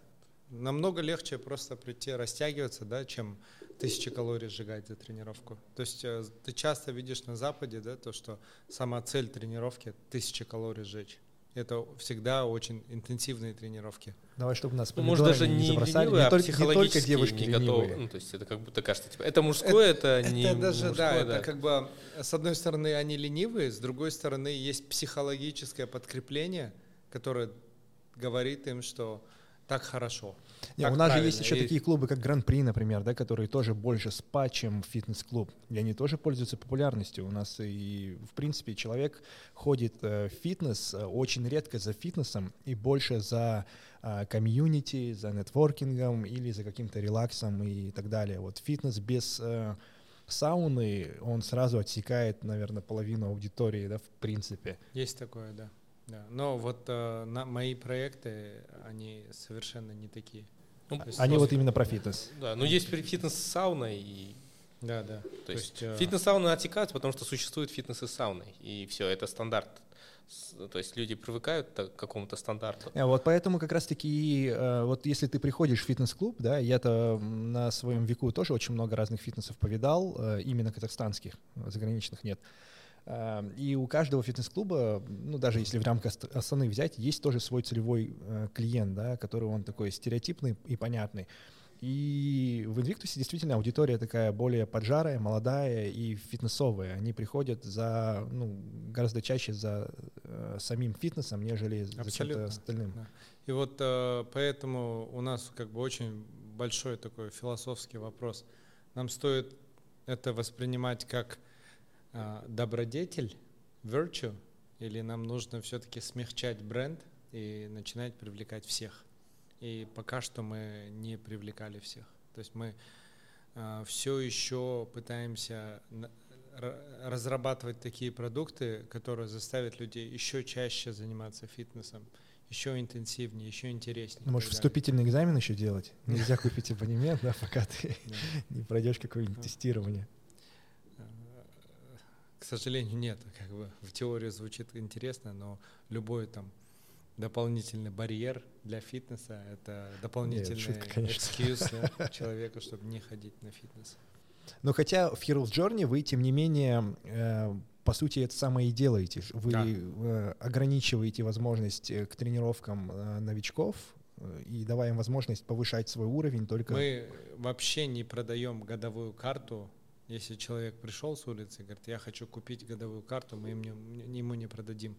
Намного легче просто прийти растягиваться, да, чем тысячи калорий сжигать за тренировку. То есть э, ты часто видишь на Западе, да, то, что сама цель тренировки – тысяча калорий сжечь. Это всегда очень интенсивные тренировки. Давай, чтобы нас ну, может даже не забросали. ленивые, не, а только, психологически не только девушки не готовы. Ну, то есть это как будто кажется, типа, это мужское, это, <laughs> это не это даже, мужское, да, да, это как бы с одной стороны они ленивые, с другой стороны есть психологическое подкрепление, которое говорит им, что так хорошо. Не, так у нас же есть еще И- такие клубы, как Гран-при, например, да, которые тоже больше спа, чем фитнес-клуб. И они тоже пользуются популярностью. У нас и, в принципе, человек ходит э, в фитнес э, очень редко за фитнесом и больше за э, комьюнити, за нетворкингом или за каким-то релаксом и так далее. Вот фитнес без э, сауны, он сразу отсекает, наверное, половину аудитории, да, в принципе. Есть такое, да. Да. Но вот э, на, мои проекты, они совершенно не такие. Ну, То есть Они просто- вот именно про фитнес. Да, ну есть при- фитнес-сауна и Да, да. То есть э, фитнес-сауны отсекаются, потому что существует фитнес и сауны. И все, это стандарт. С- То есть люди привыкают к какому-то стандарту. А Вот поэтому как раз-таки, э, вот если ты приходишь в фитнес-клуб, да, я-то на своем веку тоже очень много разных фитнесов повидал, э, именно казахстанских, заграничных нет. Э, И у каждого фитнес-клуба, ну даже если в рамках Аст- Астаны взять, есть тоже свой целевой э, клиент, да, который он такой стереотипный и понятный. И в Инвиктусе действительно аудитория такая более поджарая, молодая и фитнесовая. Они приходят за, ну, гораздо чаще за э, самим фитнесом, нежели за чем-то Абсолютно. остальным. Да. И вот э, поэтому у нас как бы очень большой такой философский вопрос. Нам стоит это воспринимать как добродетель, virtue, или нам нужно все-таки смягчать бренд и начинать привлекать всех. И пока что мы не привлекали всех. То есть мы все еще пытаемся разрабатывать такие продукты, которые заставят людей еще чаще заниматься фитнесом, еще интенсивнее, еще интереснее. Ну, далее. вступительный экзамен еще делать. <laughs> Нельзя купить абонемент, да, пока ты <laughs> не пройдешь какое-нибудь тестирование. К сожалению, нет. Как бы в теории звучит интересно, но любой там дополнительный барьер для фитнеса — это дополнительный шутка, конечно. экскьюз да, <laughs> человеку, чтобы не ходить на фитнес. Но хотя в Heroes Journey вы, тем не менее, э, по сути, это самое и делаете. Вы Да. э, ограничиваете возможность э, к тренировкам э, новичков э, и давая им возможность повышать свой уровень только... Мы вообще не продаем годовую карту. Если человек пришел с улицы и говорит, я хочу купить годовую карту, мы им не- ему не продадим.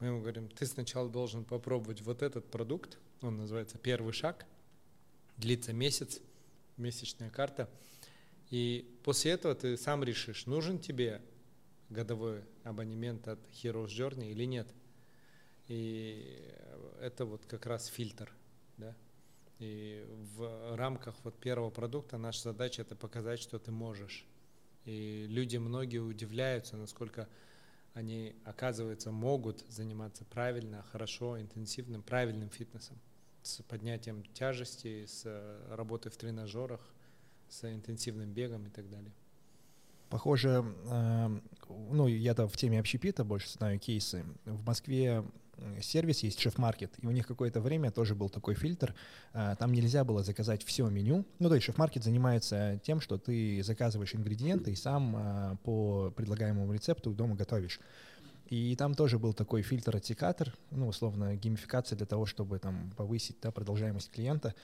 Мы ему говорим, ты сначала должен попробовать вот этот продукт, он называется «Первый шаг», длится месяц, месячная карта, и после этого ты сам решишь, нужен тебе годовой абонемент от Heroes Journey или нет. И это вот как раз фильтр, да. И в рамках вот первого продукта наша задача это показать, что ты можешь. И люди многие удивляются, насколько они, оказывается, могут заниматься правильно, хорошо, интенсивным, правильным фитнесом. С поднятием тяжести, с э, работой в тренажерах, с интенсивным бегом и так далее. Похоже, э, ну, я-то в теме общепита больше знаю кейсы. В Москве сервис есть шеф-маркет, и у них какое-то время тоже был такой фильтр. э, Там нельзя было заказать все меню. Ну, то есть шеф-маркет занимается тем, что ты заказываешь ингредиенты и сам э, по предлагаемому рецепту дома готовишь. И там тоже был такой фильтр-отсекатор, ну, условно, геймификация для того, чтобы там повысить да, продолжаемость клиента.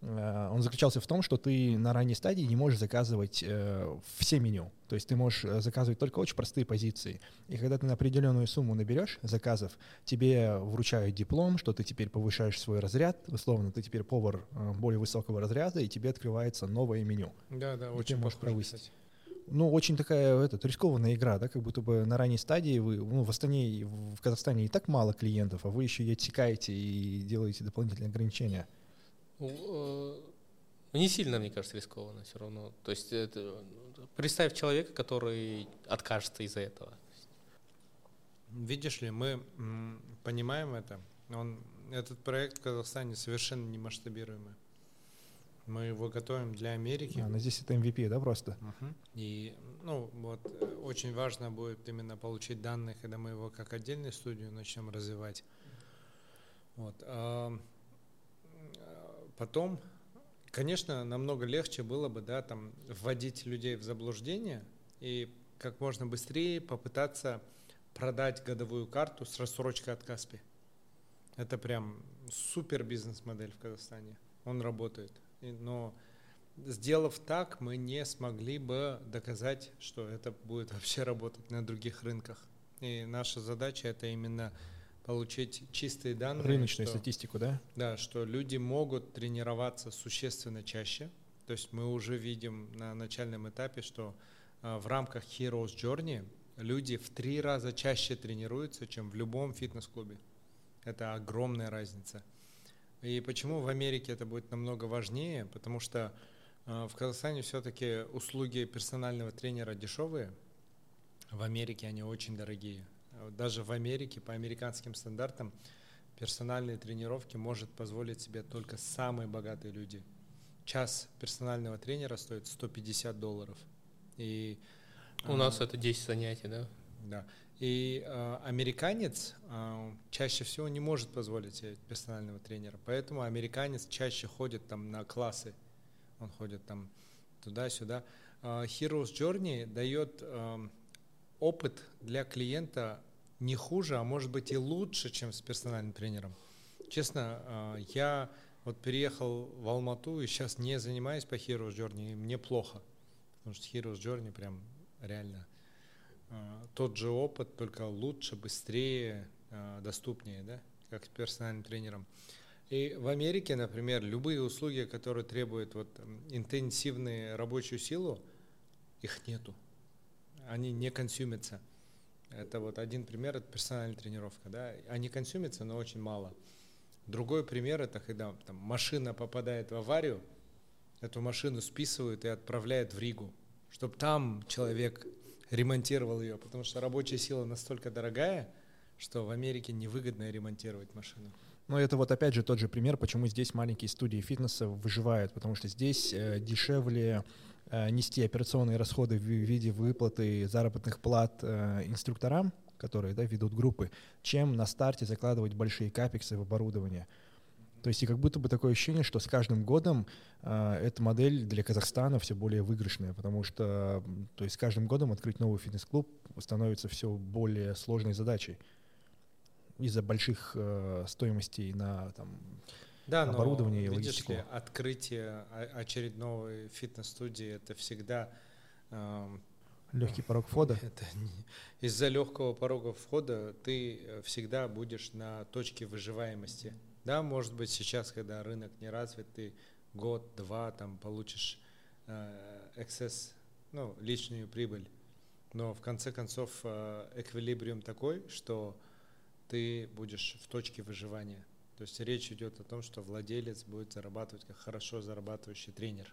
Э, Он заключался в том, что ты на ранней стадии не можешь заказывать э, все меню. То есть ты можешь э, заказывать только очень простые позиции. И когда ты на определенную сумму наберешь заказов, тебе вручают диплом, что ты теперь повышаешь свой разряд. Условно, ты теперь повар более высокого разряда, и тебе открывается новое меню. Да, да, очень можешь похоже, повысить. кстати. Ну, очень такая этот, рискованная игра, да, как будто бы на ранней стадии вы, ну, в Астане, в Казахстане и так мало клиентов, а вы еще и отсекаете и делаете дополнительные ограничения. Ну, Не сильно, мне кажется, рискованно все равно. То есть это, представь человека, который откажется из-за этого. Видишь ли, мы понимаем это. Он, этот проект в Казахстане совершенно не масштабируемый. Мы его готовим для Америки. А, но здесь это MVP, да, просто? Мгм. И, ну, вот очень важно будет именно получить данные, когда мы его как отдельную студию начнем развивать. Вот. Потом, конечно, намного легче было бы, да, там, вводить людей в заблуждение и как можно быстрее попытаться продать годовую карту с рассрочкой от Каспи. Это прям супер бизнес-модель в Казахстане. Он работает. Но сделав так, мы не смогли бы доказать, что это будет <laughs> вообще работать на других рынках. И наша задача это именно получить чистые данные. Рыночную что, статистику, да? Да, что люди могут тренироваться существенно чаще. То есть мы уже видим на начальном этапе, что а, в рамках Heroes Journey люди в три раза чаще тренируются, чем в любом фитнес-клубе. Это огромная разница. И почему в Америке это будет намного важнее? Потому что э, в Казахстане все-таки услуги персонального тренера дешевые, в Америке они очень дорогие. Даже в Америке по американским стандартам персональные тренировки может позволить себе только самые богатые люди. Час персонального тренера стоит 150 долларов. И у нас это 10 занятий, да? Да. И э, американец э, чаще всего не может позволить себе персонального тренера, поэтому американец чаще ходит там на классы, он ходит там туда-сюда. Э, Heroes Journey дает э, опыт для клиента не хуже, а может быть и лучше, чем с персональным тренером. Честно, э, я вот переехал в Алмату и сейчас не занимаюсь по Heroes Journey, и мне плохо, потому что Heroes Journey прям реально а, тот же опыт, только лучше, быстрее, а, доступнее, да, как с персональным тренером. И в Америке, например, любые услуги, которые требуют вот интенсивную рабочую силу, их нету. Они не консюмятся. Это вот один пример, это персональная тренировка. Да? Они консюмятся, но очень мало. Другой пример, это когда там, машина попадает в аварию, эту машину списывают и отправляют в Ригу, чтобы там человек ремонтировал ее, потому что рабочая сила настолько дорогая, что в Америке невыгодно ремонтировать машину. Но это вот опять же тот же пример, почему здесь маленькие студии фитнеса выживают, потому что здесь э, дешевле э, нести операционные расходы в виде выплаты заработных плат э, инструкторам, которые да, ведут группы, чем на старте закладывать большие капексы в оборудование. То есть и как будто бы такое ощущение, что с каждым годом э, эта модель для Казахстана все более выигрышная, потому что то есть с каждым годом открыть новый фитнес-клуб становится все более сложной задачей из-за больших э, стоимостей на там, да, оборудование но, и логистику. Ли, открытие очередной фитнес-студии это всегда э, легкий порог входа. <laughs> Это не... Из-за легкого порога входа ты э, всегда будешь на точке выживаемости. Да, может быть, сейчас, когда рынок не развит, ты год-два там получишь э, эксцесс, ну, лишнюю прибыль. Но в конце концов э, эквилибриум такой, что ты будешь в точке выживания. То есть речь идет о том, что владелец будет зарабатывать как хорошо зарабатывающий тренер.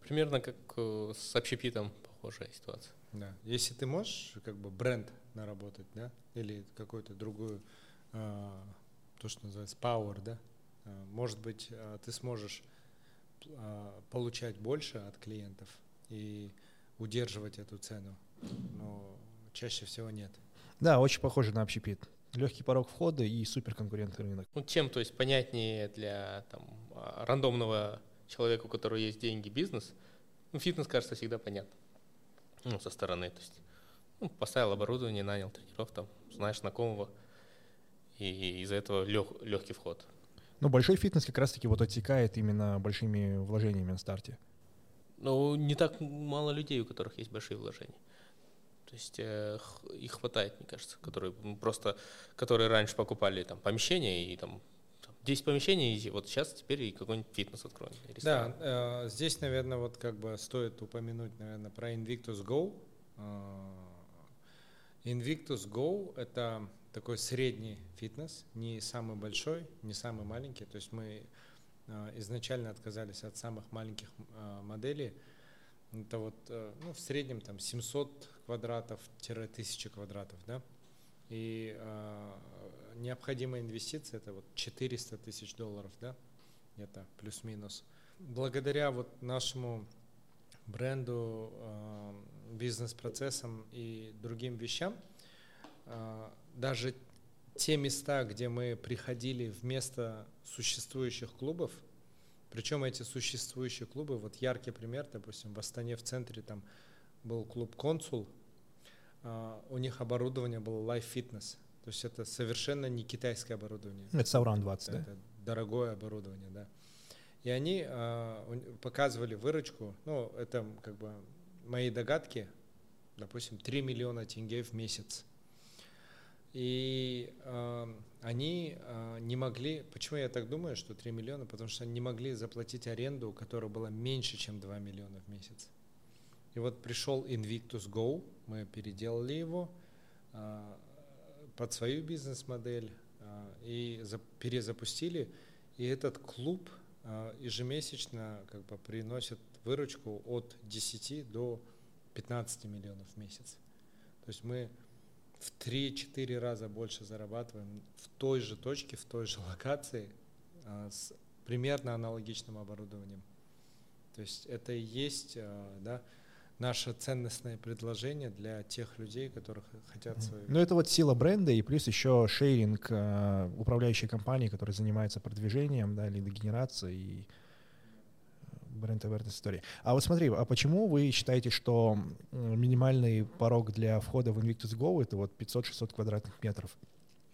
Примерно как э, с общепитом похожая ситуация. Да. Если ты можешь как бы бренд наработать, да, или какую-то другую э, то, что называется power, да, а, может быть, а, ты сможешь получать больше от клиентов и удерживать эту цену, но чаще всего нет. Да, очень похоже на общепит. Легкий порог входа и суперконкурентный рынок. Ну, чем, то есть, понятнее для там, рандомного человека, у которого есть деньги, бизнес, ну, фитнес, кажется, всегда понятно. Ну, со стороны, то есть, ну, поставил оборудование, нанял тренеров, там, знаешь знакомого, и из-за этого лег, легкий вход. Ну, большой фитнес как раз-таки вот отсекает именно большими вложениями на старте. Ну, не так мало людей, у которых есть большие вложения. То есть э, их хватает, мне кажется, которые просто, которые раньше покупали там помещения и там 10 помещений, и вот сейчас теперь и какой-нибудь фитнес откроем. Да, э, здесь, наверное, вот как бы стоит упомянуть, наверное, про Invictus Go. Э, Invictus Go — это такой средний фитнес, не самый большой, не самый маленький. То есть мы э, изначально отказались от самых маленьких э, моделей. Это вот э, ну, в среднем там 700 квадратов-1000 квадратов, да. И э, необходимая инвестиция это вот 400 тысяч долларов, да, где-то плюс-минус. Благодаря вот нашему бренду, э, бизнес-процессам и другим вещам, э, даже те места, где мы приходили вместо существующих клубов, причем эти существующие клубы, вот яркий пример, допустим, в Астане в центре там был клуб «Консул», а, у них оборудование было Life Fitness, то есть это совершенно не китайское оборудование. Это Сауран 20, это да? дорогое оборудование, да. И они э, показывали выручку, ну, это как бы мои догадки, допустим, 3 миллиона тенге в месяц. И э, они э, не могли, почему я так думаю, что 3 миллиона, потому что они не могли заплатить аренду, которая была меньше, чем 2 миллиона в месяц. И вот пришел Invictus Go, мы переделали его э, под свою бизнес-модель э, и за, перезапустили. И этот клуб э, ежемесячно как бы приносит выручку от 10 до 15 миллионов в месяц. То есть мы в 3-4 раза больше зарабатываем в той же точке, в той же <laughs> локации а, с примерно аналогичным оборудованием. То есть это и есть а, да, наше ценностное предложение для тех людей, которых хотят свою... Ну это вот сила бренда и плюс еще шейринг э, управляющей компании, которая занимается продвижением, да, лидогенерацией и бренд awareness истории. А вот смотри, а почему вы считаете, что минимальный порог для входа в Invictus Go это вот 500-600 квадратных метров?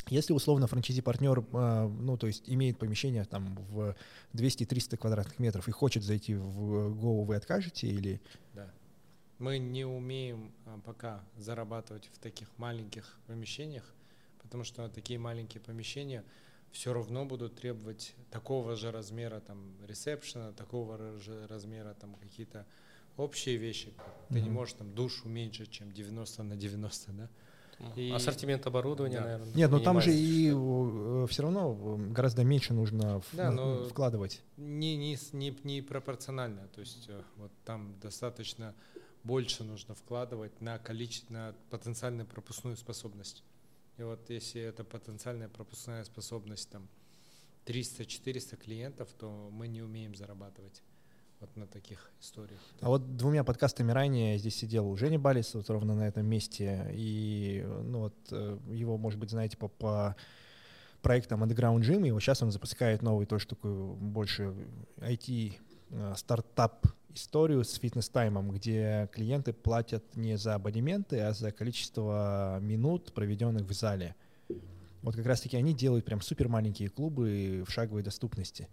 Если условно франчайзи-партнер, а, ну, то есть имеет помещение там в 200-300 квадратных метров и хочет зайти в Go, вы откажете или... Да. Мы не умеем а, пока зарабатывать в таких маленьких помещениях, потому что такие маленькие помещения — все равно будут требовать такого же размера там ресепшена, такого же размера там какие-то общие вещи. Ты mm-hmm. не можешь там душ уменьшить, чем 90 на 90, да? И... Ассортимент оборудования, да. наверное. Нет, но ну там же и э, все равно гораздо меньше нужно да, в, вкладывать. Не, не, не, не пропорционально. То есть э, вот там достаточно больше нужно вкладывать на количество, на потенциальную пропускную способность. И вот если это потенциальная пропускная способность там 300-400 клиентов, то мы не умеем зарабатывать вот на таких историях. А вот двумя подкастами ранее здесь сидел Женя Балис, вот ровно на этом месте, и ну вот э, его, может быть, знаете, по, по проектам Underground Gym, и вот сейчас он запускает новый тоже такой больше IT э, стартап историю с фитнес-таймом, где клиенты платят не за абонементы, а за количество минут, проведенных в зале. Вот как раз-таки они делают прям супер маленькие клубы в шаговой доступности.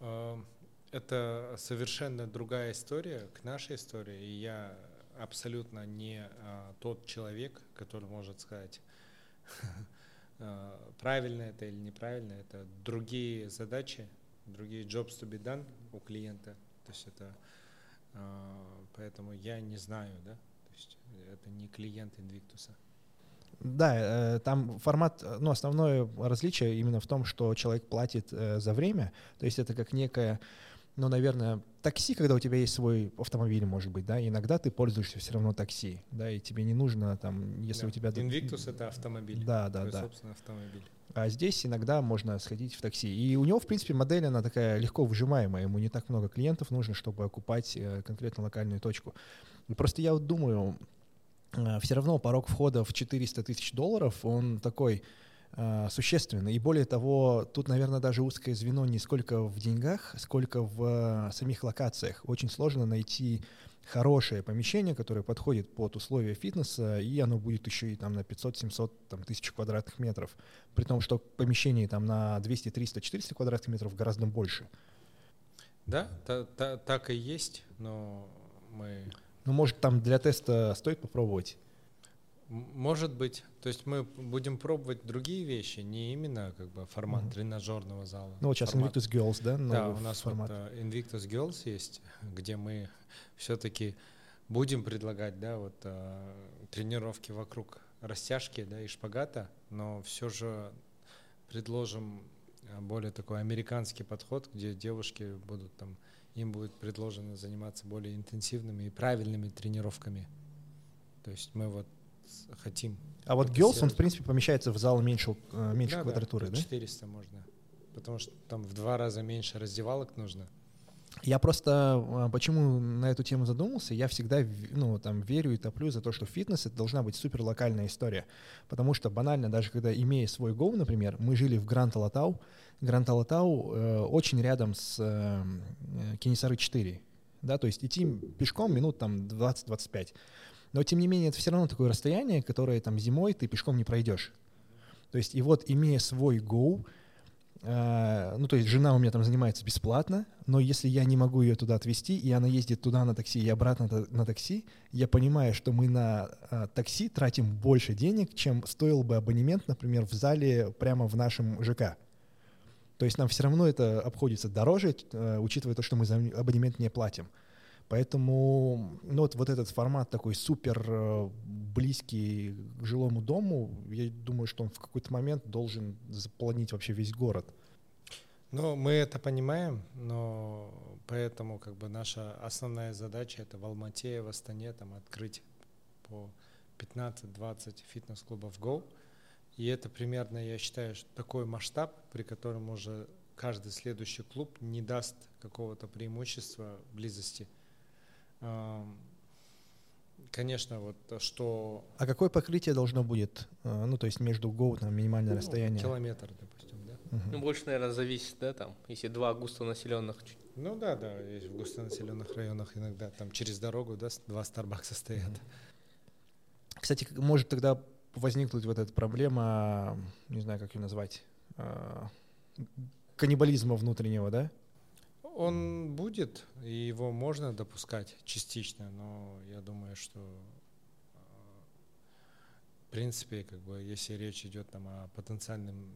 А, это совершенно другая история к нашей истории, и я абсолютно не а, тот человек, который может сказать, а, <laughs> правильно это или неправильно. Это другие задачи, другие jobs to be done у клиента. То есть это, а, поэтому я не знаю, да, то есть это не клиент Invictus. Да, э, там формат, ну, основное различие именно в том, что человек платит э, за время, то есть это как некое, ну, наверное, такси, когда у тебя есть свой автомобиль, может быть, да, иногда ты пользуешься все равно такси, да, и тебе не нужно там, если да. у тебя... Invictus — это автомобиль. Да, да, да. собственно, автомобиль. А здесь иногда можно сходить в такси. И у него, в принципе, модель, она такая легко выжимаемая. Ему не так много клиентов нужно, чтобы окупать э, конкретно локальную точку. Просто я вот думаю, э, все равно порог входа в 400 тысяч долларов, он такой э, существенный. И более того, тут, наверное, даже узкое звено не сколько в деньгах, сколько в самих локациях. Очень сложно найти хорошее помещение, которое подходит под условия фитнеса, и оно будет еще и там на 500-700 там, тысяч квадратных метров. При том, что помещений там на 200, 300, 400 квадратных метров гораздо больше. Да, та, та, так и есть, но мы... Ну, может, там для теста стоит попробовать? Может быть. То есть мы будем пробовать другие вещи, не именно как бы формат mm-hmm. тренажерного зала. Ну вот сейчас формат. Invictus Girls, да? Да, у нас формат. вот uh, Invictus Girls есть, где мы все-таки будем предлагать, да, вот uh, тренировки вокруг растяжки, да, и шпагата, но все же предложим более такой американский подход, где девушки будут там, им будет предложено заниматься более интенсивными и правильными тренировками. То есть мы вот хотим. А вот Girls, он, в принципе, помещается в зал меньше, э, меньше да, квадратуры, да? 400 можно. Потому что там в два раза меньше раздевалок нужно. Я просто э, почему на эту тему задумался, я всегда ну, там, верю и топлю за то, что фитнес это должна быть супер локальная история. Потому что банально, даже когда имея свой гоу, например, мы жили в Гранд Алатау, Гранд Алатау э, очень рядом с э, э Кенисары 4, да, то есть идти пешком минут там 20-25. Но, тем не менее, это все равно такое расстояние, которое там зимой ты пешком не пройдешь. То есть, и вот, имея свой э, ну, то есть жена у меня там занимается бесплатно, но если я не могу ее туда отвезти, и она ездит туда на такси и обратно на такси, я понимаю, что мы на э, такси тратим больше денег, чем стоил бы абонемент, например, в зале прямо в нашем ЖК. То есть нам все равно это обходится дороже, э, учитывая то, что мы за абонемент не платим. Поэтому ну, вот, вот этот формат такой супер э, близкий к жилому дому, я думаю, что он в какой-то момент должен заполнить вообще весь город. Ну, мы это понимаем, но поэтому как бы наша основная задача это в Алмате, в Астане там открыть по 15-20 фитнес-клубов Go. И это примерно, я считаю, такой масштаб, при котором уже каждый следующий клуб не даст какого-то преимущества близости Конечно, вот что... А какое покрытие должно будет, э, ну, то есть между Go, там, минимальное ну, расстояние? Километр, допустим, да. Угу. Ну, больше, наверное, зависит, да, там, если два густонаселенных... Ну да, да, есть в густонаселенных районах иногда там через дорогу, да, два Старбакса стоят. Кстати, может тогда возникнуть вот эта проблема, не знаю, как ее назвать, э, каннибализма внутреннего, да? Он будет, и его можно допускать частично, но я думаю, что э, в принципе, как бы, если речь идет там о потенциальном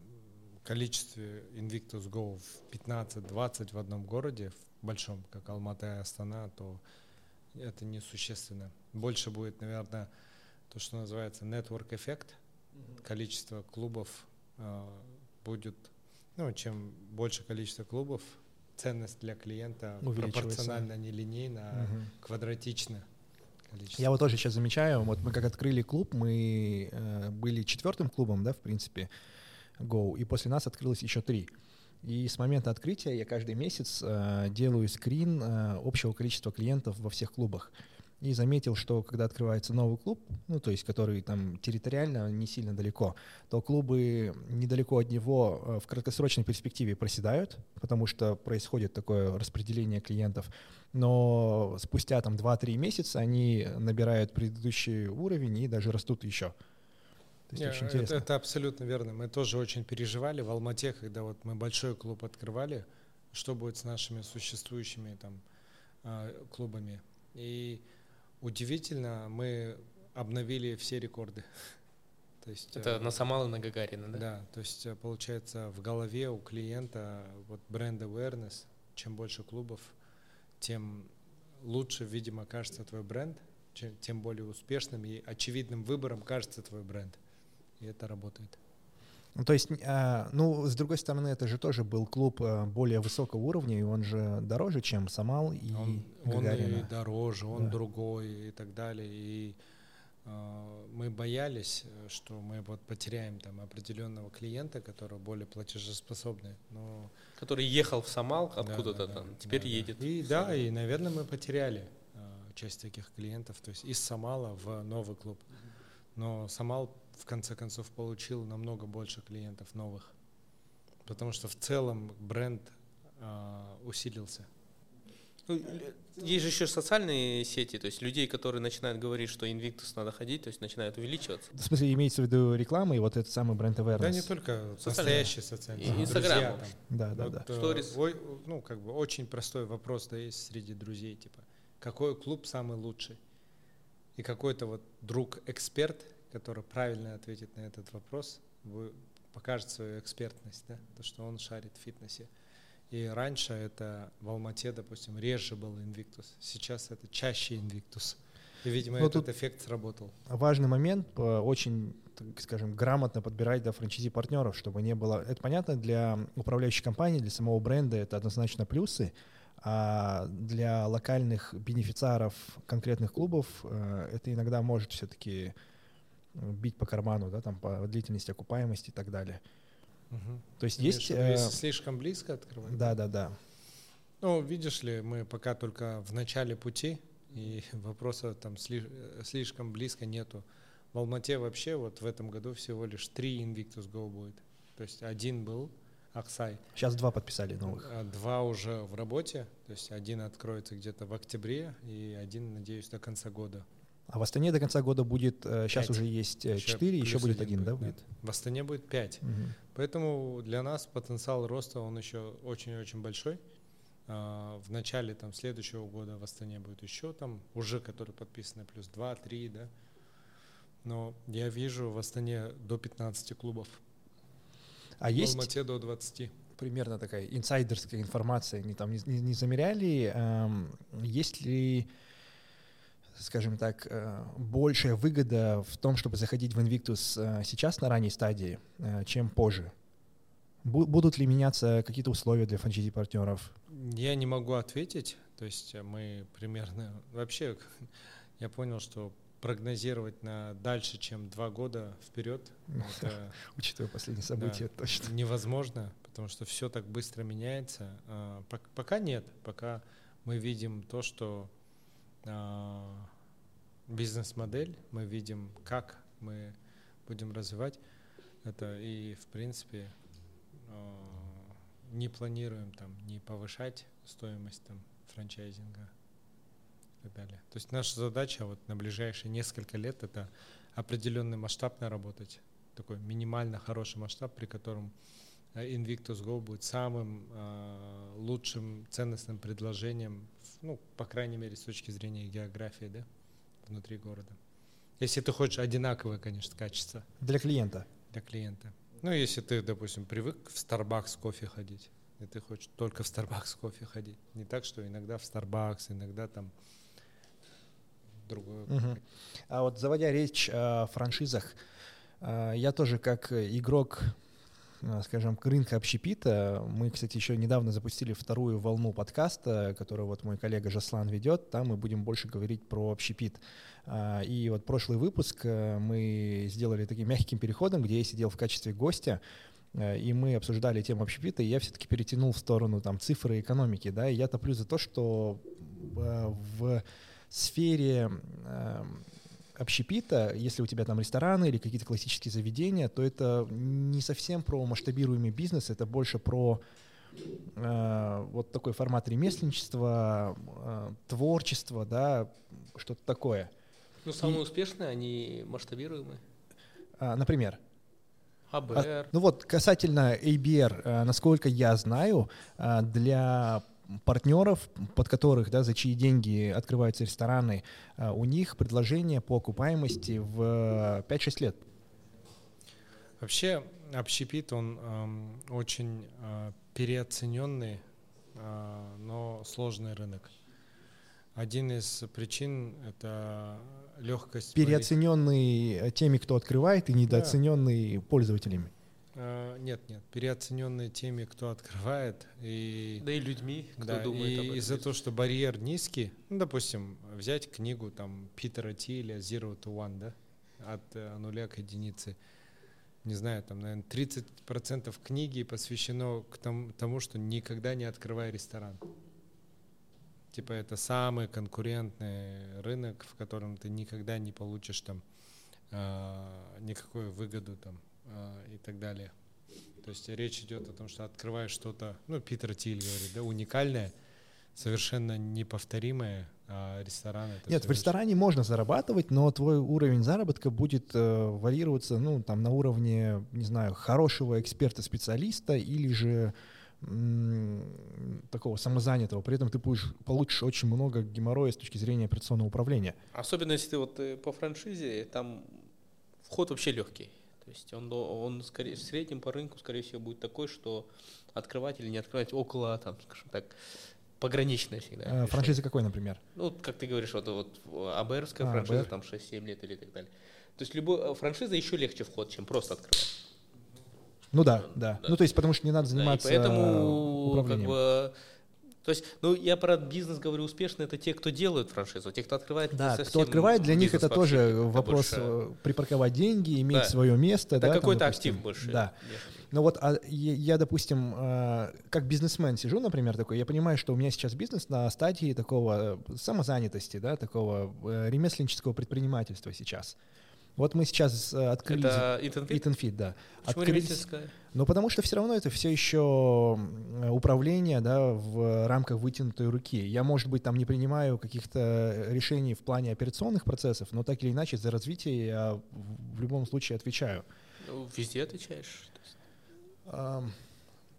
количестве Invictus Go в 15-20 в одном городе, в большом, как Алматы и Астана, то это несущественно. Больше будет, наверное, то, что называется network эффект. Количество клубов э, будет, ну, чем больше количество клубов, ценность для клиента пропорционально не линейно, а угу. квадратично. Количество. Я вот тоже сейчас замечаю, вот мы как открыли клуб, мы э, были четвертым клубом, да, в принципе, Go, и после нас открылось еще три. И с момента открытия я каждый месяц э, делаю скрин э, общего количества клиентов во всех клубах и заметил, что когда открывается новый клуб, ну, то есть который там территориально не сильно далеко, то клубы недалеко от него э, в краткосрочной перспективе проседают, потому что происходит такое распределение клиентов, но спустя там 2-3 месяца они набирают предыдущий уровень и даже растут еще. То есть, очень это, это абсолютно верно. Мы тоже очень переживали в Алмате, когда вот мы большой клуб открывали, что будет с нашими существующими там а, клубами. И Удивительно, мы обновили все рекорды. <laughs> То есть, Это э, на Самал и на Гагарина, да? Да, то есть э, получается в голове у клиента вот бренд awareness, чем больше клубов, тем лучше, видимо, кажется твой бренд, тем более успешным и очевидным выбором кажется твой бренд. И это работает. Ну, то есть, а, ну, с другой стороны, это же тоже был клуб а, более высокого уровня, и он же дороже, чем Самал и он, Гагарина. Он и дороже, он да. другой и так далее. И э, мы боялись, что мы вот потеряем там определенного клиента, который более платежеспособный. Но... Который ехал в Самал откуда-то да, да, там, теперь да, едет. И да, и, наверное, мы потеряли э, часть таких клиентов, то есть из Самала в новый клуб. Но Самал в конце концов получил намного больше клиентов новых, потому что в целом бренд э, усилился. Ну, есть же еще социальные сети, то есть людей, которые начинают говорить, что Invictus надо ходить, то есть начинают увеличиваться. В смысле, имеется в виду реклама и вот этот самый бренд awareness? Да, не только настоящие социальные сети. Инстаграм. Да, да, вот, да. Stories. Ой, ну, как бы очень простой вопрос, да, есть среди друзей, типа, какой клуб самый лучший? И какой-то вот друг-эксперт который правильно ответит на этот вопрос, покажет свою экспертность, да, то, что он шарит в фитнесе. И раньше это в Алмате, допустим, реже был Invictus, сейчас это чаще Invictus. И, видимо, Но ну, этот эффект сработал. Важный момент, э, очень, так скажем, грамотно подбирать до франчайзи партнеров, чтобы не было... Это понятно, для управляющей компании, для самого бренда это однозначно плюсы, а для локальных бенефициаров конкретных клубов э, это иногда может все-таки бить по карману, да, там по длительности окупаемости и так далее. Угу. То есть Имеешь есть... Э, если слишком близко открывать? Да, да, да. Ну, видишь ли, мы пока только в начале пути, и <laughs> вопроса там сли, слишком близко нету. В Алмате вообще вот в этом году всего лишь три Invictus Go будет. То есть один был, Аксай. Сейчас два подписали новых. А два уже в работе, то есть один откроется где-то в октябре, и один, надеюсь, до конца года. А в Астане до конца года будет, сейчас Пять. уже есть Еще 4, еще плюс будет один один, да, будет? В Астане будет 5. Мгм. Поэтому для нас потенциал роста, он еще очень-очень большой. А, В начале там, следующего года в Астане будет еще там, уже которые подписаны, плюс 2-3, да. Но я вижу в Астане до 15 клубов. А В есть Алмате до 20. примерно такая инсайдерская информация, не, там, не, не- не замеряли, эм, есть ли, скажем так, э, большая выгода в том, чтобы заходить в Invictus э, сейчас на ранней стадии, э, чем позже? Бу- будут ли меняться какие-то условия для франчайзи-партнеров? Я не могу ответить. То есть мы примерно... Вообще, <laughs> я понял, что прогнозировать на дальше, чем два года вперед, это <laughs> Учитывая последние события, Да. точно. невозможно, потому что все так быстро меняется. А, пок- Пока нет, пока мы видим то, что бизнес-модель, мы видим, как мы будем развивать это, и в принципе а, не планируем там не повышать стоимость там франчайзинга и так далее. То есть наша задача вот на ближайшие несколько лет это определенный масштаб наработать, такой минимально хороший масштаб, при котором Invictus Go будет самым э, лучшим ценностным предложением, ну, по крайней мере, с точки зрения географии, да, внутри города. Если ты хочешь одинаковое, конечно, качество Для клиента. для клиента. Ну, если ты, допустим, привык в Starbucks кофе ходить, и ты хочешь только в Starbucks кофе ходить. Не так, что иногда в Starbucks, иногда там другое. Мгм. А вот заводя речь о франшизах, э, я тоже как игрок, э, скажем, рынка общепита, мы, кстати, еще недавно запустили вторую волну подкаста, которую вот мой коллега Жаслан ведет, там мы будем больше говорить про общепит. А, И вот прошлый выпуск э, мы сделали таким мягким переходом, где я сидел в качестве гостя, э, и мы обсуждали тему общепита, и я все-таки перетянул в сторону там цифры экономики, да, и я топлю за то, что э, в сфере эм, общепита, если у тебя там рестораны или какие-то классические заведения, то это не совсем про масштабируемый бизнес, это больше про э, вот такой формат ремесленничества, э, творчества, да, что-то такое. Ну, самые успешные, они масштабируемые. А, например, АБР. А, ну вот касательно ABR, э, насколько я знаю, э, для партнеров, под которых, да, за чьи деньги открываются рестораны, э, у них предложение по окупаемости в 5-6 лет. Вообще, общепит, он эм, очень э, переоцененный, э, но сложный рынок. Один из причин — это легкость... Переоцененный э, теми, кто открывает, и недооцененный пользователями. Э, нет, нет, переоцененный теми, кто открывает, и Да и людьми, кто Да, думает об и этом. из-за того, что барьер низкий, ну, допустим, взять книгу там Питера Ти или Zero to One, да, от э, нуля к единице, не знаю, там, наверное, 30% книги посвящено к тому, тому, что никогда не открывай ресторан. Типа это самый конкурентный рынок, в котором ты никогда не получишь там э, никакую выгоду там и так далее. То есть речь идет о том, что открываешь что-то, ну, Питер Тиль говорит, да, уникальное, совершенно неповторимое, а ресторан это Нет, в ресторане можно зарабатывать, но твой уровень заработка будет э, варьироваться, ну, там, на уровне, не знаю, хорошего эксперта-специалиста или же такого самозанятого. При этом ты будешь, получишь очень много геморроя с точки зрения операционного управления. Особенно если ты вот э, по франшизе, там вход вообще легкий. То есть он, он скорее, в среднем по рынку, скорее всего, будет такой, что открывать или не открывать около, там, скажем так, пограничное всегда. Решение. Франшиза какой, например? Ну, как ты говоришь, вот, вот АБРская А, франшиза, АБР. там 6-7 лет или так далее. То есть любой э, франшиза еще легче вход, чем просто открывать. Ну да, да. Да. Ну, то есть, потому что не надо Да, заниматься и поэтому, как управлением. бы, то есть, ну, я про бизнес говорю успешно, это те, кто делают франшизу, те, кто открывает. Да, кто открывает, для них это тоже вопрос больше- э, припарковать деньги, иметь Да. свое место. Это да, там, какой-то допустим. актив больше. Да. Ну вот а я, я, допустим, э, как бизнесмен сижу, например, такой, я понимаю, что у меня сейчас бизнес на стадии такого э, самозанятости, да, такого э, ремесленнического предпринимательства сейчас. Вот мы сейчас э, открыли... Это Eat and Fit? Да. Почему Открылись-? Ну, потому что все равно это все еще управление, да, в рамках вытянутой руки. Я, может быть, там не принимаю каких-то решений в плане операционных процессов, но так или иначе за развитие я в любом случае отвечаю. Ну, Везде отвечаешь. Ам,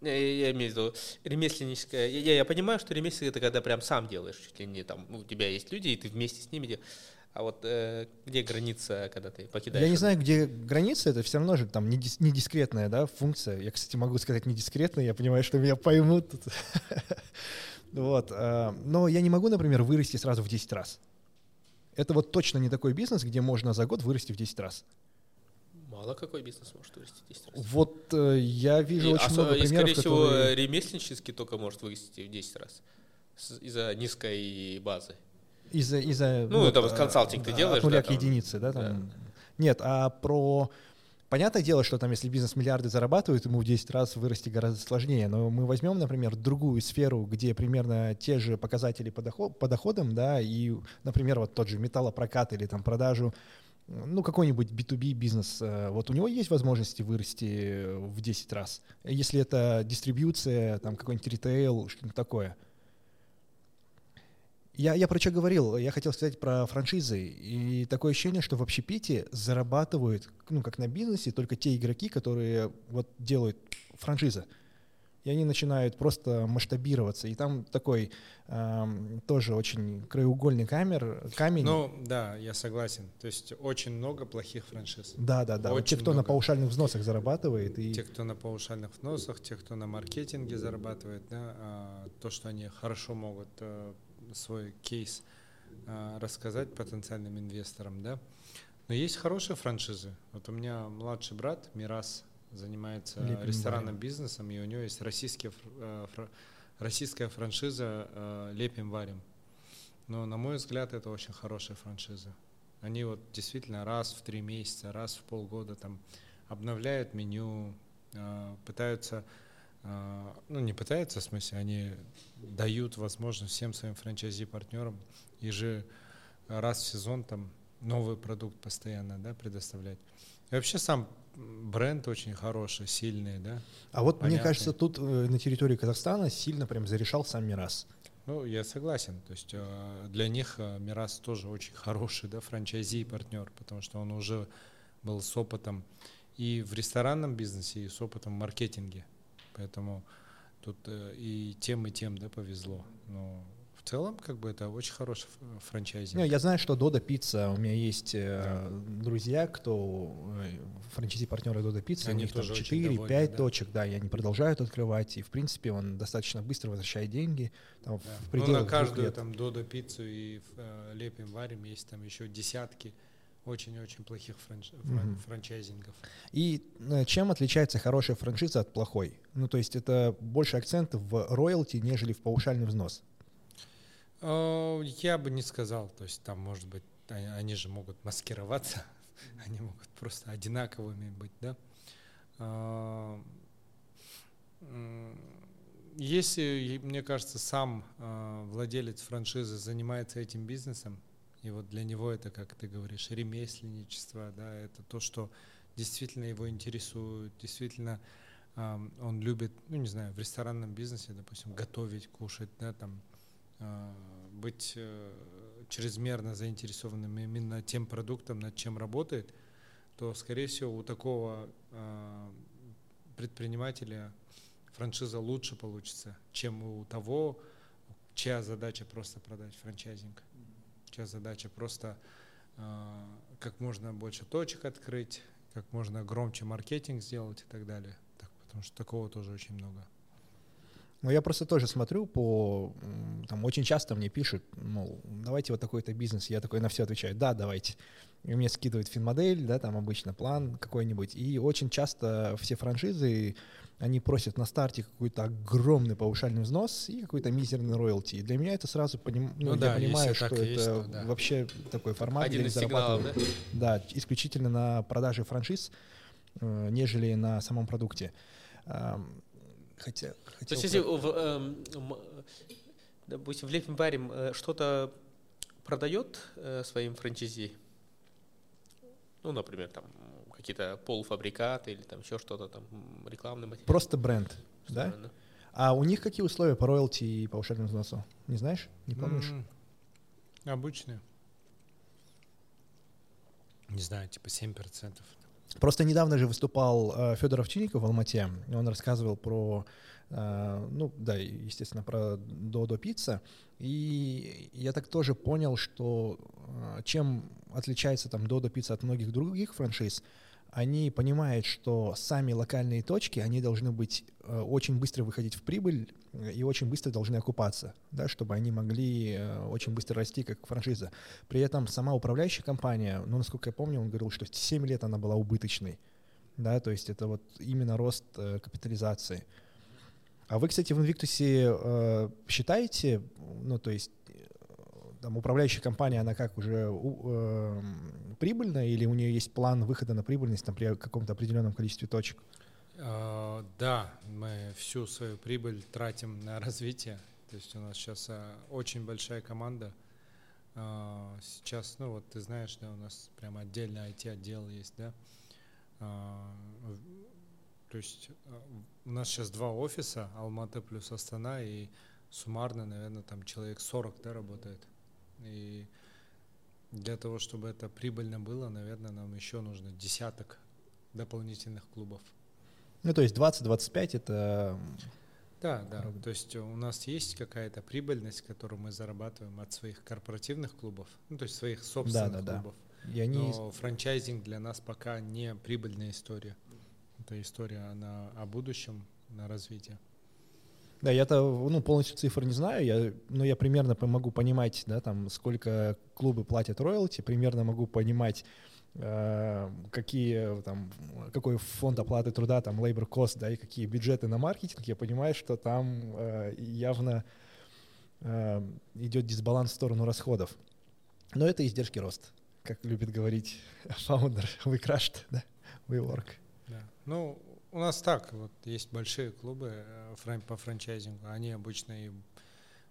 Я, я- имею в виду ремесленническое. Я, я- я понимаю, что ремесленник это когда прям сам делаешь, чуть ли не там. у тебя есть люди, и ты вместе с ними делаешь. А вот э, где граница, когда ты покидаешь? Я не знаю, где граница, это все равно же там не, дис- не дискретная, да, функция. Я, кстати, могу сказать не дискретная, я понимаю, что меня поймут. тут. <laughs> Вот. а, Но я не могу, например, вырасти сразу в 10 раз. Это вот точно не такой бизнес, где можно за год вырасти в 10 раз. Мало какой бизнес может вырасти 10 раз. Вот э, я вижу И очень осо- много и, примеров, скорее всего, которые... ремесленнический только может вырасти в 10 раз. Из-за низкой базы. Из-за, из-за, Ну, это вот э, консалтинг ты делаешь, От нуля да, к там? единице, да, там. Нет, а про... Понятное дело, что там, если бизнес миллиарды зарабатывает, ему в 10 раз вырасти гораздо сложнее. Но мы возьмем, например, другую сферу, где примерно те же показатели по, доход- по доходам, да, и, например, вот тот же металлопрокат или там продажу, ну, какой-нибудь B2B бизнес, э, вот у него есть возможности вырасти в 10 раз. Если это дистрибьюция, там какой-нибудь ритейл, что-нибудь такое. Я, я про что говорил? Я хотел сказать про франшизы. И такое ощущение, что в общепите зарабатывают, ну, как на бизнесе, только те игроки, которые вот делают франшизы. И они начинают просто масштабироваться. И там такой эм, тоже очень краеугольный камер, камень. Ну, да, я согласен. То есть очень много плохих франшиз. да, да, да. Вот те, очень кто на много. паушальных взносах зарабатывает. И... Те, кто на паушальных взносах, те, кто на маркетинге зарабатывает, да, а, то, что они хорошо могут э, свой кейс а, рассказать потенциальным инвесторам, да. Но есть хорошие франшизы. Вот у меня младший брат Мирас занимается Лепим ресторанным варим. бизнесом, и у него есть российские, э, фра- российская франшиза э, «Лепим варим». Но, на мой взгляд, это очень хорошая франшиза. Они вот действительно раз в три месяца, раз в полгода там обновляют меню, э, пытаются, ну не пытаются, в смысле, они дают возможность всем своим франчайзи-партнерам еже раз в сезон там новый продукт постоянно да, предоставлять. И вообще сам бренд очень хороший, сильный, да. А вот мне Понятно. кажется, тут э, на территории Казахстана сильно прям зарешал сам Мирас. Ну, я согласен. То есть э, для них э, Мирас тоже очень хороший, да, франчайзи партнер, потому что он уже был с опытом и в ресторанном бизнесе, и с опытом в маркетинге. Поэтому тут э, и тем, и тем, да, повезло. Но в целом, как бы, это очень хороший ф- франчайзи. Не, я знаю, что Дода Пицца, у меня есть э, друзья, кто э, франчайзи-партнеры Дода Пицца, у них там тоже очень 4-5 довольны, да. точек, да, и они продолжают открывать, и в принципе он достаточно быстро возвращает деньги, там, Да. в Ну, пределах на двух каждую там Додо пиццу и э, лепим варим есть там еще десятки очень-очень плохих франч- фран- Мгм. франчайзингов. И э, чем отличается хорошая франшиза от плохой? Ну, то есть это больше акцент в роялти, нежели в паушальный взнос. Э, Я бы не сказал, то есть там может быть, а- они же могут маскироваться, <laughs> они могут просто одинаковыми быть, да. М, Если, мне кажется, сам э, владелец франшизы занимается этим бизнесом, и вот для него это, как ты говоришь, ремесленничество, да, это то, что действительно его интересует, действительно ам, он любит, ну не знаю, в ресторанном бизнесе, допустим, готовить, кушать, да, там а, быть э, чрезмерно заинтересованным именно тем продуктом, над чем работает, то, скорее всего, у такого а, предпринимателя франшиза лучше получится, чем у того, чья задача просто продать франчайзинг, чья задача просто а, как можно больше точек открыть, как можно громче маркетинг сделать и так далее. Так, потому что такого тоже очень много. Но я просто тоже смотрю по... Там очень часто мне пишут, мол, давайте вот такой-то бизнес. Я такой на все отвечаю, да, давайте. И мне скидывают финмодель, да, там обычно план какой-нибудь. И очень часто все франшизы, они просят на старте какой-то огромный паушальный взнос и какой-то мизерный роялти. И для меня это сразу поним... ну, Ну я да, понимаю, если что это есть, то да. вообще такой формат, Один где они зарабатывают. да? Да, исключительно на продаже франшиз, э, нежели на самом продукте. Хотя, То хотел есть, если, в, м, допустим, в Лепим Барим э, что-то продает э, своим франчайзи, Ну, например, там какие-то полуфабрикаты или там еще что-то, там рекламный материал. Просто бренд, да? А у них какие условия по роялти и по ушельному взносу? Не знаешь? Не помнишь? Mm-hmm. Обычные. Не знаю, типа 7%. Просто недавно же выступал э, Федор Овчинников в Алмате. Он рассказывал про, э, ну да, естественно, про Додо Пицца. И я так тоже понял, что э, чем отличается там Додо Пицца от многих других франшиз, они понимают, что сами локальные точки, они должны быть э, очень быстро выходить в прибыль э, и очень быстро должны окупаться, да, чтобы они могли э, очень быстро расти как франшиза. При этом сама управляющая компания, ну, насколько я помню, он говорил, что 7 лет она была убыточной, да, то есть это вот именно рост капитализации. А вы, кстати, в Invictus считаете, ну, то есть там, управляющая компания, она как уже э, прибыльная или у нее есть план выхода на прибыльность там, при каком-то определенном количестве точек? Uh, да, мы всю свою прибыль тратим на развитие. То есть у нас сейчас uh, очень большая команда. Uh, сейчас, ну вот ты знаешь, да, у нас прям отдельный IT-отдел есть, да. То есть у нас сейчас два офиса, Алматы плюс Астана, и суммарно, наверное, там человек 40, да, работает. И для того, чтобы это прибыльно было, наверное, нам еще нужно десяток дополнительных клубов. Ну, то есть 20-25 это... Да, да. То есть у нас есть какая-то прибыльность, которую мы зарабатываем от своих корпоративных клубов, ну, то есть своих собственных да, да, клубов. Да. И они... Но франчайзинг для нас пока не прибыльная история. Это история она о будущем, на развитие. Да, я-то ну, полностью цифр не знаю, я, но я примерно могу понимать, да, там, сколько клубы платят роялти, примерно могу понимать, э, какие, там, какой фонд оплаты труда, там, labor cost, да, и какие бюджеты на маркетинг, я понимаю, что там э, явно э, идет дисбаланс в сторону расходов. Но это издержки роста, как любит говорить <laughs> фаундер, we crushed, да, we work. Да. Ну, у нас так, вот есть большие клубы э, по франчайзингу, они обычно и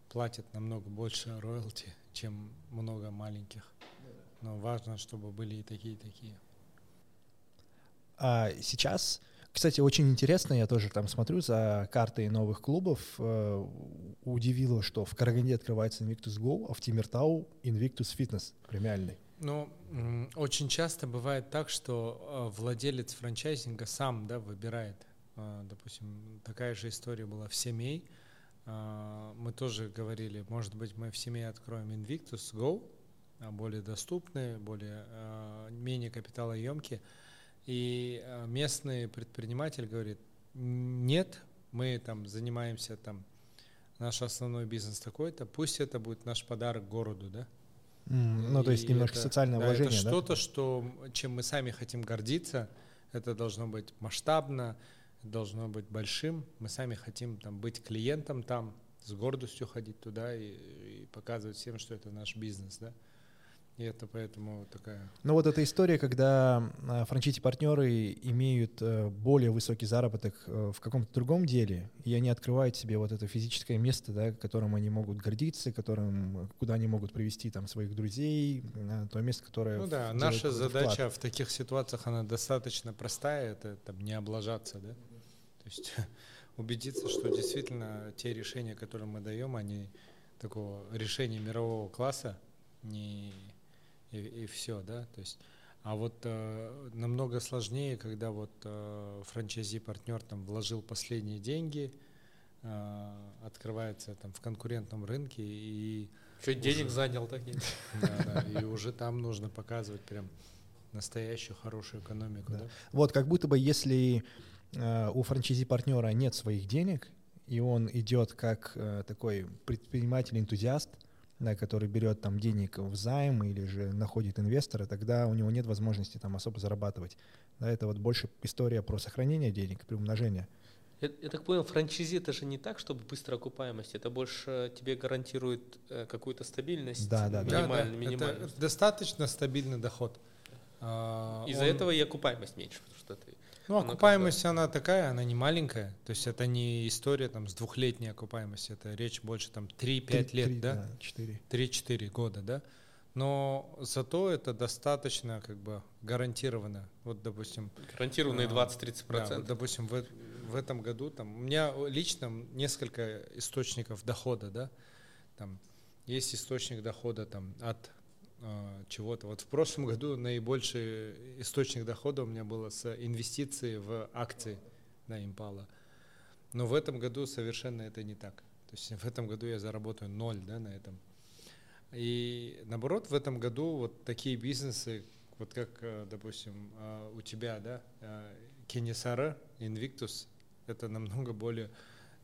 платят намного больше роялти, чем много маленьких. Но важно, чтобы были и такие, и такие. А сейчас, кстати, очень интересно, я тоже там смотрю за картой новых клубов. Э, удивило, что в Караганде открывается Invictus Go, а в Тимиртау Invictus Fitness премиальный. Ну, очень часто бывает так, что э, владелец франчайзинга сам да, выбирает. Э, допустим, такая же история была в семей. Мы тоже говорили, может быть, мы в семье откроем Invictus Go, более доступные, более, менее капиталоемкие. И местный предприниматель говорит, нет, мы там занимаемся там, наш основной бизнес такой-то, пусть это будет наш подарок городу, да, Mm, ну, то есть немножко это, социальное да, это да? что-то, что, чем мы сами хотим гордиться. Это должно быть масштабно, должно быть большим. Мы сами хотим там, быть клиентом там, с гордостью ходить туда и, и показывать всем, что это наш бизнес, да. И это поэтому такая... Ну вот эта история, когда а, франчайзи-партнеры имеют э, более высокий заработок э, в каком-то другом деле, и они открывают себе вот это физическое место, да, которым они могут гордиться, которым, куда они могут привести там своих друзей, то место, которое... Ну да, наша задача вклад. в таких ситуациях, она достаточно простая, это там не облажаться, да. То есть <laughs> убедиться, что действительно те решения, которые мы даем, они такого решения мирового класса, не и, и все, да, то есть, а вот э, намного сложнее, когда вот э, франчайзи-партнер там вложил последние деньги, э, открывается там в конкурентном рынке и... Что денег занял такие. <laughs> Да, да, и уже там нужно показывать прям настоящую хорошую экономику. Да. Да? Вот как будто бы если э, у франчайзи-партнера нет своих денег, и он идет как э, такой предприниматель-энтузиаст, да, который берет там денег в займ или же находит инвестора, тогда у него нет возможности там особо зарабатывать. Да, это вот больше история про сохранение денег, при умножении. Я, я так понял, франчайзи это же не так, чтобы быстрая окупаемость, это больше тебе гарантирует э, какую-то стабильность, да, да, минимальную, да, да. минимальную. Это достаточно стабильный доход. А, Из-за он... этого и окупаемость меньше, потому что ты ну, окупаемость, она такая, она не маленькая. То есть это не история там с двухлетней окупаемостью, это речь больше там 3-5 лет, 3, да? 4. 3-4 года, да? но зато это достаточно как бы гарантированно. Вот, допустим... Гарантированные 20-30%. А, да, вот, допустим, в, в этом году там, у меня лично несколько источников дохода, да, там есть источник дохода там от чего-то. Вот в прошлом году наибольший источник дохода у меня было с инвестиции в акции на Импала. Но в этом году совершенно это не так. То есть в этом году я заработаю ноль да, на этом. И наоборот, в этом году вот такие бизнесы, вот как, э, допустим, э, у тебя, да, Кенесара, Invictus, это намного более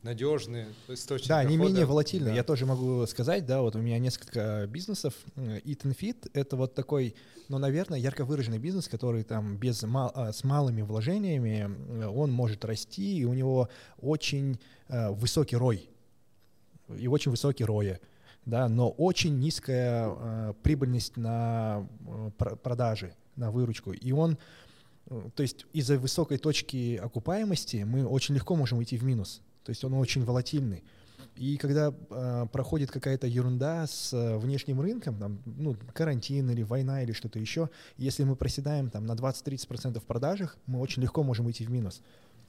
надежные источники. Да, они менее волатильны. Да. Я тоже могу сказать, да, вот у меня несколько бизнесов. Eat and Fit — это вот такой, ну, наверное, ярко выраженный бизнес, который там без а, с малыми вложениями, он может расти, и у него очень э, высокий рой, и очень высокий роя да, но очень низкая э, прибыльность на э, продажи, на выручку. И он, э, то есть из-за высокой точки окупаемости мы очень легко можем уйти в минус. То есть он очень волатильный. И когда э, проходит какая-то ерунда с э, внешним рынком, там, ну, карантин или война или что-то еще, если мы проседаем там, на 20-30% в продажах, мы очень легко можем уйти в минус.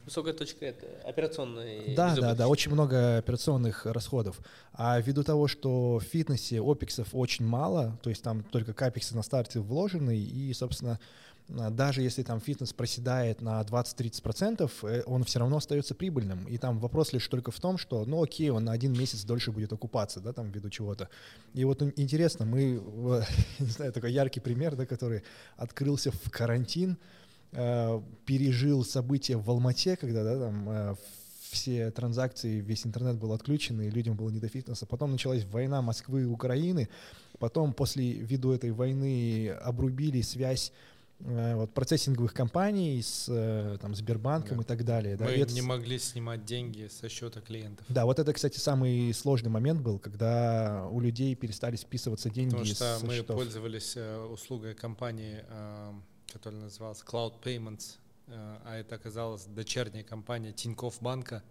Высокая точка это операционные. Да, да, да, очень много операционных расходов. А ввиду того, что в фитнесе опексов очень мало, то есть там только капексы на старте вложены, и, собственно, даже если там фитнес проседает на 20-30%, э, он все равно остается прибыльным. И там вопрос лишь только в том, что, ну окей, он на один месяц дольше будет окупаться, да, там ввиду чего-то. И вот интересно, мы, <laughs> не знаю, такой яркий пример, да, который открылся в карантин, Э, пережил события в Алмате, когда да, там э, все транзакции, весь интернет был отключен, и людям было не до фитнеса. Потом началась война Москвы и Украины. Потом после виду этой войны обрубили связь э, вот, процессинговых компаний с там, Сбербанком да. и так далее. Мы да, не могли снимать деньги со счета клиентов. Да, вот это, кстати, самый сложный момент был, когда у людей перестали списываться деньги Потому что мы счетов. пользовались услугой компании который назывался Cloud Payments, э, а это оказалась дочерняя компания Тинькофф банка,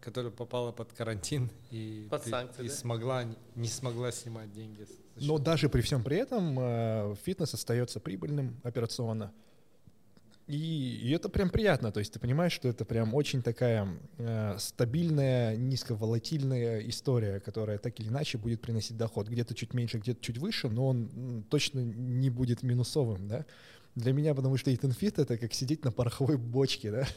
которая попала под карантин и, под санкции, и да? смогла, не смогла снимать деньги. Но даже при всем при этом э, фитнес остается прибыльным операционно. И, и это прям приятно, то есть ты понимаешь, что это прям очень такая э, стабильная, низковолатильная история, которая так или иначе будет приносить доход. Где-то чуть меньше, где-то чуть выше, но он точно не будет минусовым, да. Для меня, потому что Eat Fit — это как сидеть на пороховой бочке, да?